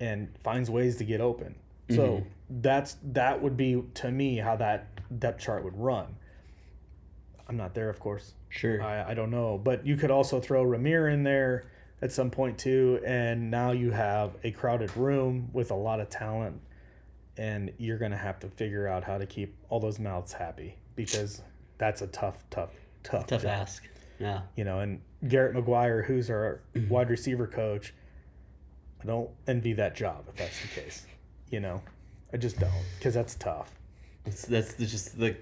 [SPEAKER 2] and finds ways to get open. So mm-hmm. that's that would be to me how that depth chart would run. I'm not there, of course.
[SPEAKER 1] Sure.
[SPEAKER 2] I, I don't know. But you could also throw Rahmir in there at some point too, and now you have a crowded room with a lot of talent, and you're gonna have to figure out how to keep all those mouths happy because that's a tough, tough, tough,
[SPEAKER 1] Tough
[SPEAKER 2] job.
[SPEAKER 1] ask. Yeah.
[SPEAKER 2] You know, and Garret McGuire, who's our mm-hmm. wide receiver coach, I don't envy that job if that's the case. You know, I just don't because that's tough.
[SPEAKER 1] That's, that's just the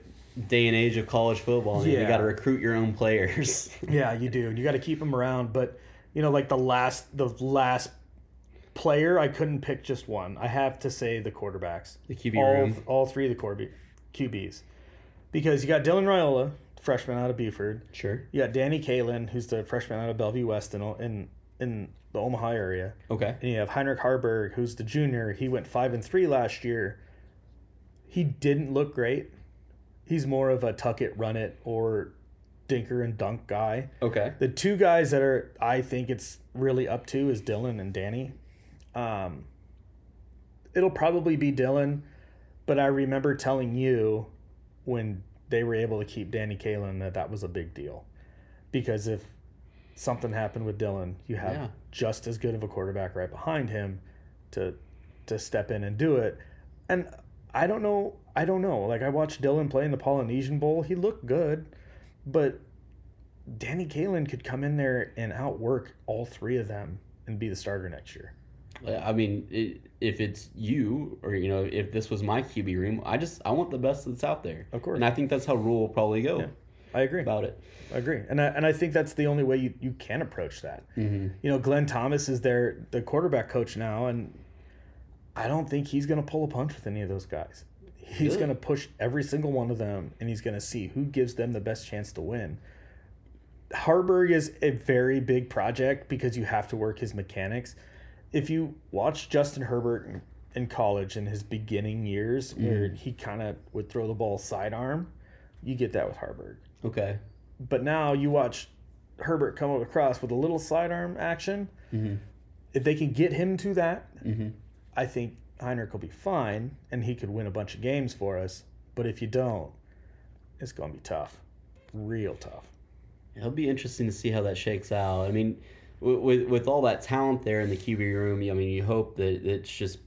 [SPEAKER 1] day and age of college football. man. You got to recruit your own players. [LAUGHS]
[SPEAKER 2] Yeah, you do. You got to keep them around. But you know, like the last, the last player, I couldn't pick just one. I have to say the quarterbacks.
[SPEAKER 1] The QB
[SPEAKER 2] all,
[SPEAKER 1] room.
[SPEAKER 2] all three of the quarterback QBs, because you got Dylan Raiola, freshman out of Buford.
[SPEAKER 1] sure.
[SPEAKER 2] You got Danny Kaelin, who's the freshman out of Bellevue West in in, in the Omaha area.
[SPEAKER 1] Okay.
[SPEAKER 2] And you have Heinrich Haarberg, who's the junior. He went five and three last year. He didn't look great. He's more of a tuck it, run it, or dinker and dunk guy.
[SPEAKER 1] Okay.
[SPEAKER 2] The two guys that are I think it's really up to is Dylan and Danny. Um, it'll probably be Dylan, but I remember telling you when they were able to keep Danny Kaelin that that was a big deal, because if something happened with Dylan, you have
[SPEAKER 1] Yeah.
[SPEAKER 2] just as good of a quarterback right behind him to to step in and do it. And I don't know. I don't know. Like I watched Dylan play in the Polynesian Bowl. He looked good, but Danny Kaelin could come in there and outwork all three of them and be the starter next year.
[SPEAKER 1] I mean, it, if it's you or you know, if this was my QB room, I just I want the best that's out there.
[SPEAKER 2] Of course.
[SPEAKER 1] and I think that's how Rhule will probably go
[SPEAKER 2] Yeah. I agree.
[SPEAKER 1] about it.
[SPEAKER 2] I agree, and I, and I think that's the only way you, you can approach that.
[SPEAKER 1] Mm-hmm.
[SPEAKER 2] You know, Glenn Thomas is their the quarterback coach now, and I don't think he's going to pull a punch with any of those guys. He's going to push every single one of them, and he's going to see who gives them the best chance to win. Haarberg is a very big project because you have to work his mechanics. If you watch Justin Herbert in, college in his beginning years, where he kind of would throw the ball sidearm, you get that with Haarberg.
[SPEAKER 1] Okay.
[SPEAKER 2] But now you watch Herbert come across with a little sidearm action.
[SPEAKER 1] Mm-hmm.
[SPEAKER 2] If they can get him to that,
[SPEAKER 1] Mm-hmm.
[SPEAKER 2] I think Heinrich will be fine and he could win a bunch of games for us. But if you don't, it's going to be tough. Real tough.
[SPEAKER 1] It'll be interesting to see how that shakes out. I mean, with with, all that talent there in the QB room, I mean, you hope that it's just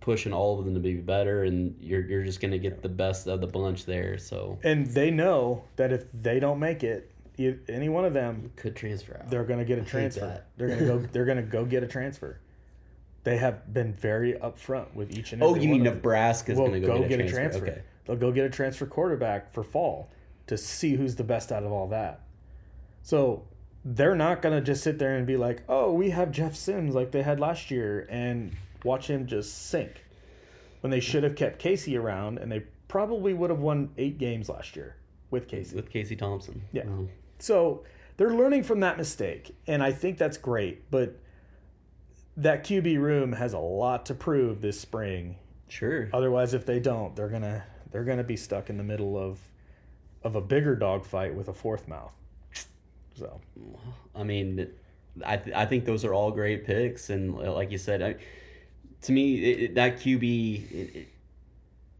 [SPEAKER 1] pushing all of them to be better, and you're you're just gonna get the best of the bunch there. So
[SPEAKER 2] And they know that if they don't make it, you, any one of them,
[SPEAKER 1] could transfer out.
[SPEAKER 2] they're going to get a transfer. They're going to go. [LAUGHS] They're going to go get a transfer. They have been very upfront with each and
[SPEAKER 1] oh,
[SPEAKER 2] every
[SPEAKER 1] you
[SPEAKER 2] one
[SPEAKER 1] mean. Nebraska's gonna go, get, a transfer? Okay.
[SPEAKER 2] They'll go get a transfer quarterback for fall to see who's the best out of all that. So they're not gonna just sit there and be like, "Oh, we have Jeff Sims like they had last year," and watch him just sink. When they should have kept Casey around, and they probably would have won eight games last year with Casey.
[SPEAKER 1] With Casey Thompson.
[SPEAKER 2] Yeah.
[SPEAKER 1] Oh.
[SPEAKER 2] So they're learning from that mistake, and I think that's great. But that QB room has a lot to prove this spring
[SPEAKER 1] Sure.
[SPEAKER 2] Otherwise, if they don't, they're gonna they're gonna be stuck in the middle of of a bigger dogfight with a fourth mouth. So
[SPEAKER 1] I mean, I th- I think those are all great picks, and uh, like you said, I, to me, it, it- that QB it,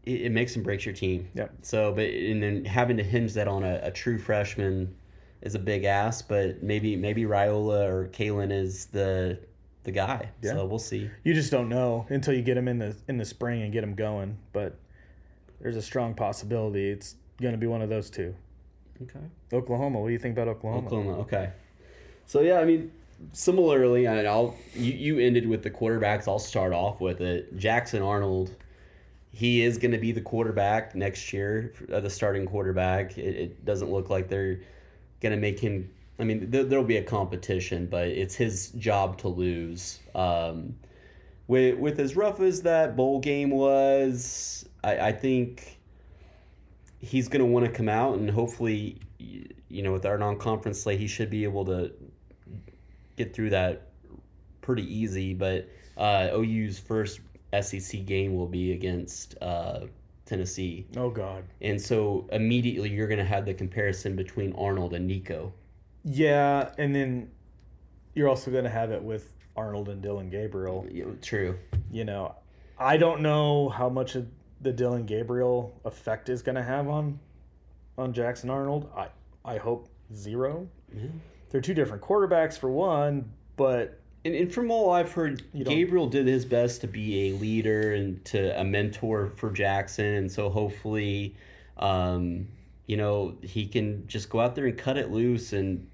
[SPEAKER 1] it, it makes and breaks your team.
[SPEAKER 2] Yep.
[SPEAKER 1] So, but and then having to hinge that on a, a true freshman is a big ask, but maybe maybe Raiola or Kaelin is the the guy.
[SPEAKER 2] Yeah.
[SPEAKER 1] So we'll see.
[SPEAKER 2] you just don't know until you get him in the in the spring and get him going. But there's a strong possibility it's gonna be one of those two.
[SPEAKER 1] Okay.
[SPEAKER 2] Oklahoma. What do you think about Oklahoma?
[SPEAKER 1] Oklahoma. Okay. So yeah, I mean, similarly, and I'll you, you ended with the quarterbacks. I'll start off with it. Jackson Arnold. He is going to be the quarterback next year, uh, the starting quarterback. It, it doesn't look like they're going to make him. I mean, there, there'll be a competition, but it's his job to lose. Um, with with as rough as that bowl game was, I, I think he's going to want to come out and hopefully you know with our non-conference slate he should be able to get through that pretty easy but uh, ou's first sec game will be against uh, tennessee
[SPEAKER 2] Oh God.
[SPEAKER 1] and so immediately you're going to have the comparison between arnold and nico
[SPEAKER 2] Yeah, and then you're also gonna have it with Arnold and Dillon Gabriel.
[SPEAKER 1] True
[SPEAKER 2] You know, I don't know how much of the Dillon Gabriel effect is gonna have on on Jackson Arnold. I I hope zero.
[SPEAKER 1] yeah.
[SPEAKER 2] They're two different quarterbacks for one, but
[SPEAKER 1] And, and from all I've heard, Gabriel did his best to be a leader and to a mentor for Jackson, and so hopefully, um, you know, he can just go out there and cut it loose, and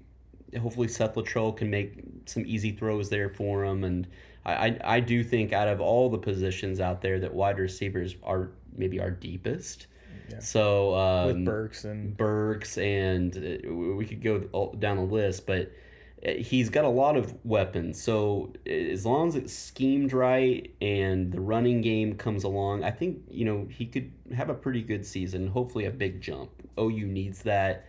[SPEAKER 1] hopefully Seth Littrell can make some easy throws there for him. And I, I, I do think out of all the positions out there, that wide receivers are maybe our deepest.
[SPEAKER 2] Yeah.
[SPEAKER 1] So um,
[SPEAKER 2] with Burks and
[SPEAKER 1] Burks, and uh, we could go down the list, but uh, he's got a lot of weapons. So as long as it's schemed right and the running game comes along, I think you know he could have a pretty good season. Hopefully, a big jump. OU needs that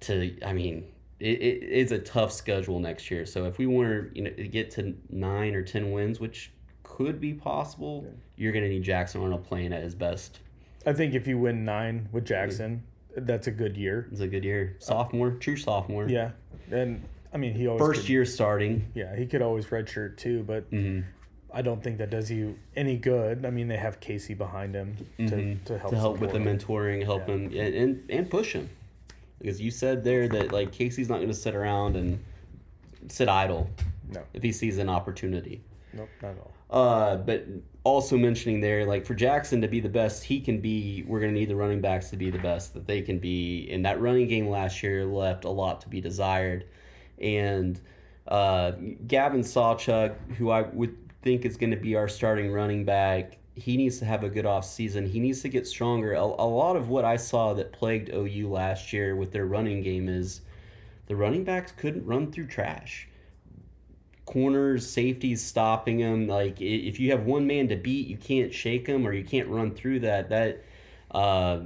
[SPEAKER 1] to. I mean. It, it, it's a tough schedule next year, so if we want to, you know, get to nine or ten wins, which could be possible, you're going to need Jackson Arnold playing at his best.
[SPEAKER 2] I think if you win nine with Jackson, that's a good year.
[SPEAKER 1] It's a good year. Sophomore, true sophomore.
[SPEAKER 2] Yeah, and I mean he always
[SPEAKER 1] First
[SPEAKER 2] could-
[SPEAKER 1] year starting.
[SPEAKER 2] Yeah, he could always redshirt too, but
[SPEAKER 1] Mm-hmm.
[SPEAKER 2] I don't think that does you any good. I mean, they have Casey behind him to,
[SPEAKER 1] Mhm.
[SPEAKER 2] to help
[SPEAKER 1] to help with the mentoring, help
[SPEAKER 2] Yeah.
[SPEAKER 1] him, and, and and push him, because you said there that like Casey's not going to sit around and sit idle
[SPEAKER 2] No,
[SPEAKER 1] if he sees an opportunity.
[SPEAKER 2] nope, not at all.
[SPEAKER 1] Uh, but also mentioning there, like for Jackson to be the best he can be, we're going to need the running backs to be the best that they can be. And that running game last year left a lot to be desired. And uh, Gavin Sawchuk, who I would think is going to be our starting running back. He needs to have a good off season. He needs to get stronger. A, a lot of what I saw that plagued OU last year with their running game is the running backs couldn't run through trash. Corners, safeties stopping them. Like if you have one man to beat, you can't shake them or you can't run through that. That uh,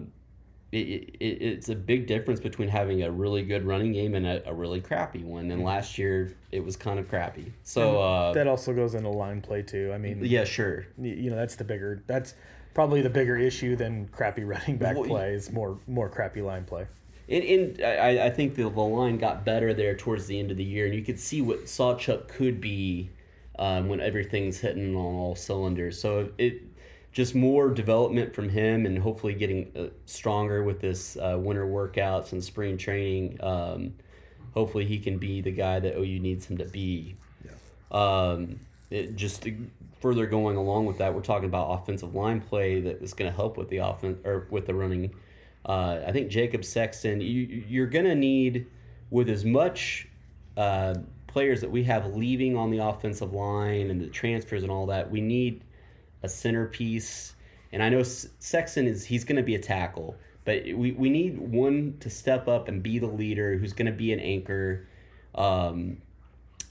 [SPEAKER 1] it, it, it's a big difference between having a really good running game and a, a really crappy one. And last year it was kind of crappy. So uh,
[SPEAKER 2] that also goes into line play too. I mean,
[SPEAKER 1] yeah, sure.
[SPEAKER 2] You know, that's the bigger. That's probably the bigger issue than crappy [LAUGHS] running back
[SPEAKER 1] Well,
[SPEAKER 2] play. Is more more crappy line play.
[SPEAKER 1] And, and I, I think the, the line got better there towards the end of the year, and you could see what Sawchuk could be um, when everything's hitting on all cylinders. So it just more development from him, and hopefully getting uh, stronger with this uh, winter workouts and spring training. Um, hopefully, he can be the guy that OU needs him to be. Um, it just further going along with that, we're talking about offensive line play that is going to help with the offense or with the running. Uh, I think Jacob Sexton, you, you're going to need with as much uh, players that we have leaving on the offensive line and the transfers and all that. We need a centerpiece, and I know Sexton is he's going to be a tackle, but we, we need one to step up and be the leader who's going to be an anchor. Um,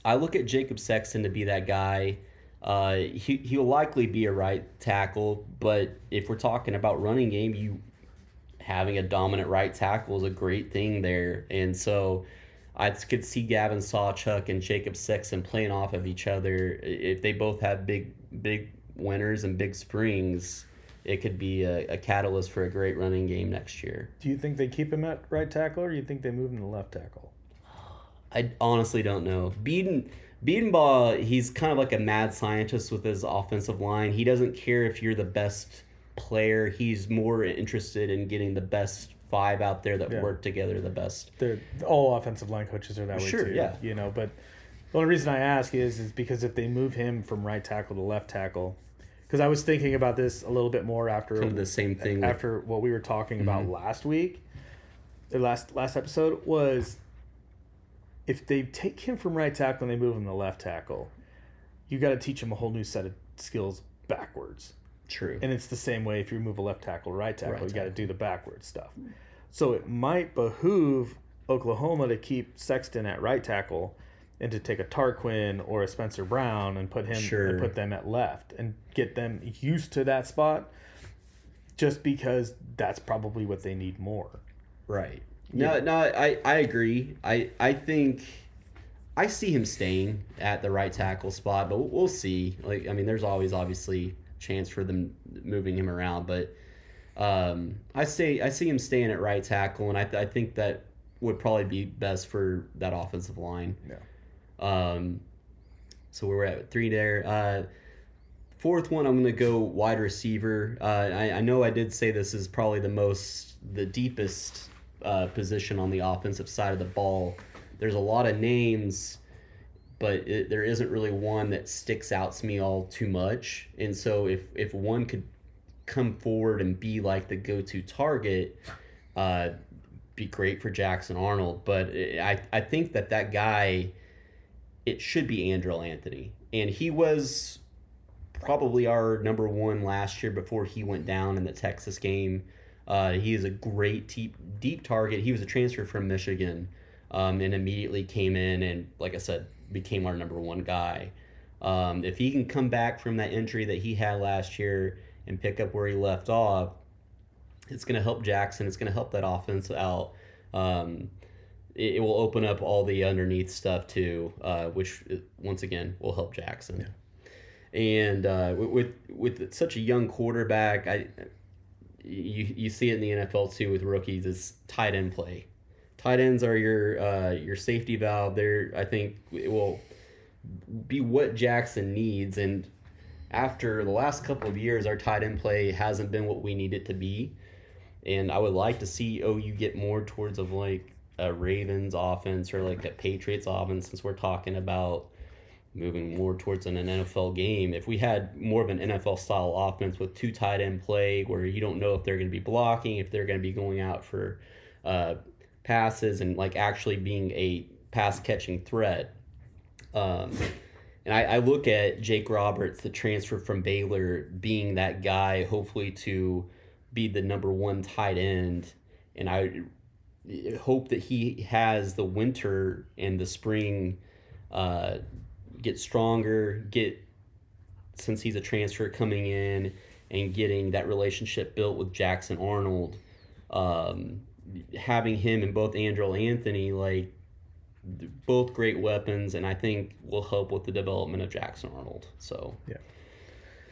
[SPEAKER 1] I look at Jacob Sexton to be that guy. Uh, he he'll likely be a right tackle, but if we're talking about running game, you having a dominant right tackle is a great thing there, and so I could see Gavin Sawchuk and Jacob Sexton playing off of each other. If they both have big big winners and big springs, it could be a, a catalyst for a great running game next year.
[SPEAKER 2] Do you think they keep him at right tackle, or do you think they move him to left tackle?
[SPEAKER 1] I honestly don't know. Beeden Bedenbaugh, he's kind of like a mad scientist with his offensive line. He doesn't care if you're the best player. He's more interested in getting the best five out there that
[SPEAKER 2] Yeah.
[SPEAKER 1] work together the best.
[SPEAKER 2] They're all offensive line coaches are that way too.
[SPEAKER 1] yeah.
[SPEAKER 2] You know, but the only reason I ask is is because if they move him from right tackle to left tackle, because I was thinking about this a little bit more after
[SPEAKER 1] Kind of the same thing. with-
[SPEAKER 2] after what we were talking about
[SPEAKER 1] Mm-hmm.
[SPEAKER 2] last week, the last last episode was if they take him from right tackle and they move him to left tackle, you got to teach him a whole new set of skills backwards.
[SPEAKER 1] True.
[SPEAKER 2] And it's the same way if you move a left tackle, right tackle,
[SPEAKER 1] Right
[SPEAKER 2] you got to do the backwards stuff. So it might behoove Oklahoma to keep Sexton at right tackle and to take a Tarquin or a Spencer Brown and put him
[SPEAKER 1] Sure.
[SPEAKER 2] and put them at left and get them used to that spot just because that's probably what they need more.
[SPEAKER 1] Right. No, no, I, I agree. I I think I see him staying at the right tackle spot, but we'll, we'll see. Like I mean, there's always obviously chance for them moving him around, but um, I say I see him staying at right tackle, and I I think that would probably be best for that offensive line.
[SPEAKER 2] Yeah.
[SPEAKER 1] Um, so we're at three there. Uh, fourth one, I'm going to go wide receiver. Uh, I, I know I did say this is probably the most, the deepest uh, position on the offensive side of the ball. There's a lot of names, but it, there isn't really one that sticks out to me all too much. And so if if one could come forward and be like the go-to target, uh, be great for Jackson Arnold. But I I think that that guy it should be Andrel Anthony. And he was probably our number one last year before he went down in the Texas game. Uh, he is a great deep, deep target. He was a transfer from Michigan um, and immediately came in and, like I said, became our number one guy. Um, if he can come back from that injury that he had last year and pick up where he left off, it's going to help Jackson. It's going to help that offense out. Um, it, it will open up all the underneath stuff too, uh, which uh, once again will help Jackson. And uh, with, with with such a young quarterback, I you you see it in the NFL too with rookies. is tight end play. Tight ends are your uh, your safety valve. There, I think it will be what Jackson needs. And after the last couple of years, our tight end play hasn't been what we need it to be. And I would like to see OU get more towards of like a Ravens offense or like a Patriots offense since we're talking about moving more towards an NFL game. If we had more of an NFL style offense with two tight end play where you don't know if they're going to be blocking, if they're going to be going out for uh, passes and like actually being a pass catching threat. Um, and I, I look at Jake Roberts, the transfer from Baylor, being that guy, hopefully to be the number one tight end, and I hope that he has the winter and the spring uh, get stronger, get since he's a transfer coming in and getting that relationship built with Jackson Arnold, um, having him and both Andrel Anthony like both great weapons, and I think will help with the development of Jackson Arnold. So
[SPEAKER 2] yeah,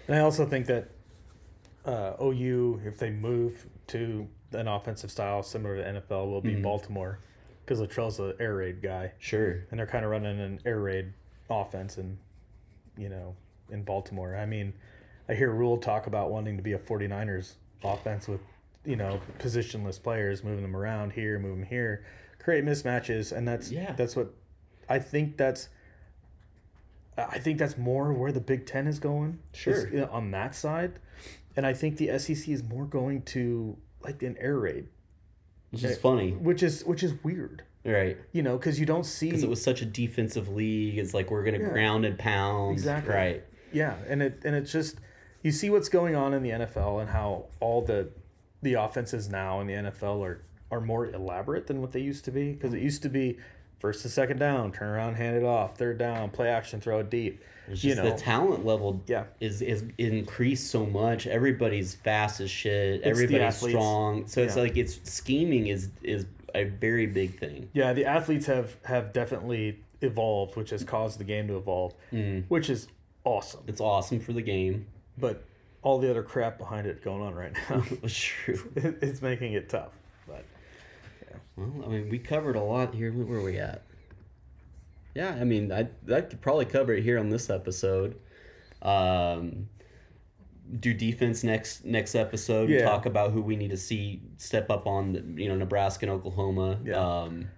[SPEAKER 2] and I also think that uh, OU, if they move to an offensive style similar to NFL, will be mm-hmm. Baltimore because Littrell's an air raid guy.
[SPEAKER 1] Sure,
[SPEAKER 2] and they're kind of running an air raid offense, and you know, in Baltimore. I mean, I hear Rhule talk about wanting to be a 49ers offense with you know positionless players, moving them around here, moving here create mismatches, and that's yeah. that's what I think that's. I think that's more where the Big Ten is going.
[SPEAKER 1] Sure.
[SPEAKER 2] Is, you know, on that side, and I think the SEC is more going to like an air raid,
[SPEAKER 1] which is eh, funny.
[SPEAKER 2] Which is which is weird.
[SPEAKER 1] Right.
[SPEAKER 2] You know, because you don't see
[SPEAKER 1] because it was such a defensive league. It's like we're gonna yeah. ground and pound.
[SPEAKER 2] Exactly.
[SPEAKER 1] Right.
[SPEAKER 2] Yeah, and it and it's just you see what's going on in the NFL and how all the the offenses now in the NFL are are more elaborate than what they used to be because it used to be first to second down, turn around, hand it off, third down, play action, throw it deep.
[SPEAKER 1] It's you know, the talent level
[SPEAKER 2] yeah.
[SPEAKER 1] is is increased so much. Everybody's fast as shit. It's Everybody's strong. So it's yeah. like it's scheming is is a very big thing.
[SPEAKER 2] Yeah, the athletes have have definitely evolved, which has caused the game to evolve, mm. which is awesome.
[SPEAKER 1] It's awesome for the game,
[SPEAKER 2] but all the other crap behind it going on right now. [LAUGHS]
[SPEAKER 1] it's true. [LAUGHS]
[SPEAKER 2] it's making it tough. But
[SPEAKER 1] well, I mean, we covered a lot here. Where are we at? Yeah, I mean, I I could probably cover it here on this episode. Um, do defense next next episode. Yeah. Talk about who we need to see step up on, the, you know, Nebraska and Oklahoma.
[SPEAKER 2] Yeah.
[SPEAKER 1] Um,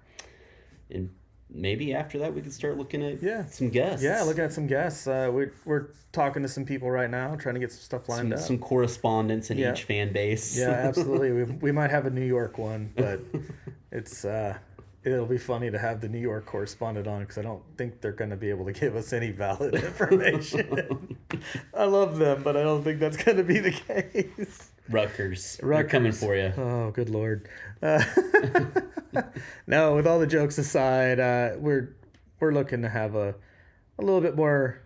[SPEAKER 1] and maybe after that we could start looking at
[SPEAKER 2] yeah
[SPEAKER 1] some guests.
[SPEAKER 2] Yeah, looking at some guests. Uh, we're we're talking to some people right now, trying to get some stuff lined
[SPEAKER 1] some,
[SPEAKER 2] up.
[SPEAKER 1] Some correspondence in yeah. each fan base.
[SPEAKER 2] Yeah, [LAUGHS] absolutely. we we might have a New York one, but [LAUGHS] it's uh, it'll be funny to have the New York correspondent on because I don't think they're going to be able to give us any valid [LAUGHS] information. I love them, but I don't think that's going to be the case.
[SPEAKER 1] Rutgers. Rutgers. are coming for you.
[SPEAKER 2] Oh, good lord. Uh, [LAUGHS] no, with all the jokes aside, uh, we're we're looking to have a a little bit more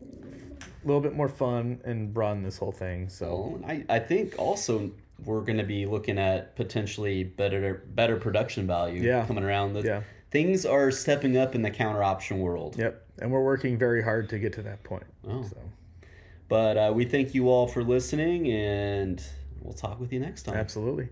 [SPEAKER 2] a little bit more fun and run this whole thing. So
[SPEAKER 1] well, I, I think also we're going to be looking at potentially better better production value
[SPEAKER 2] yeah.
[SPEAKER 1] coming around.
[SPEAKER 2] The, yeah.
[SPEAKER 1] Things are stepping up in the counter option world.
[SPEAKER 2] Yep. And we're working very hard to get to that point.
[SPEAKER 1] Oh. So. But uh, we thank you all for listening, and we'll talk with you next time.
[SPEAKER 2] Absolutely.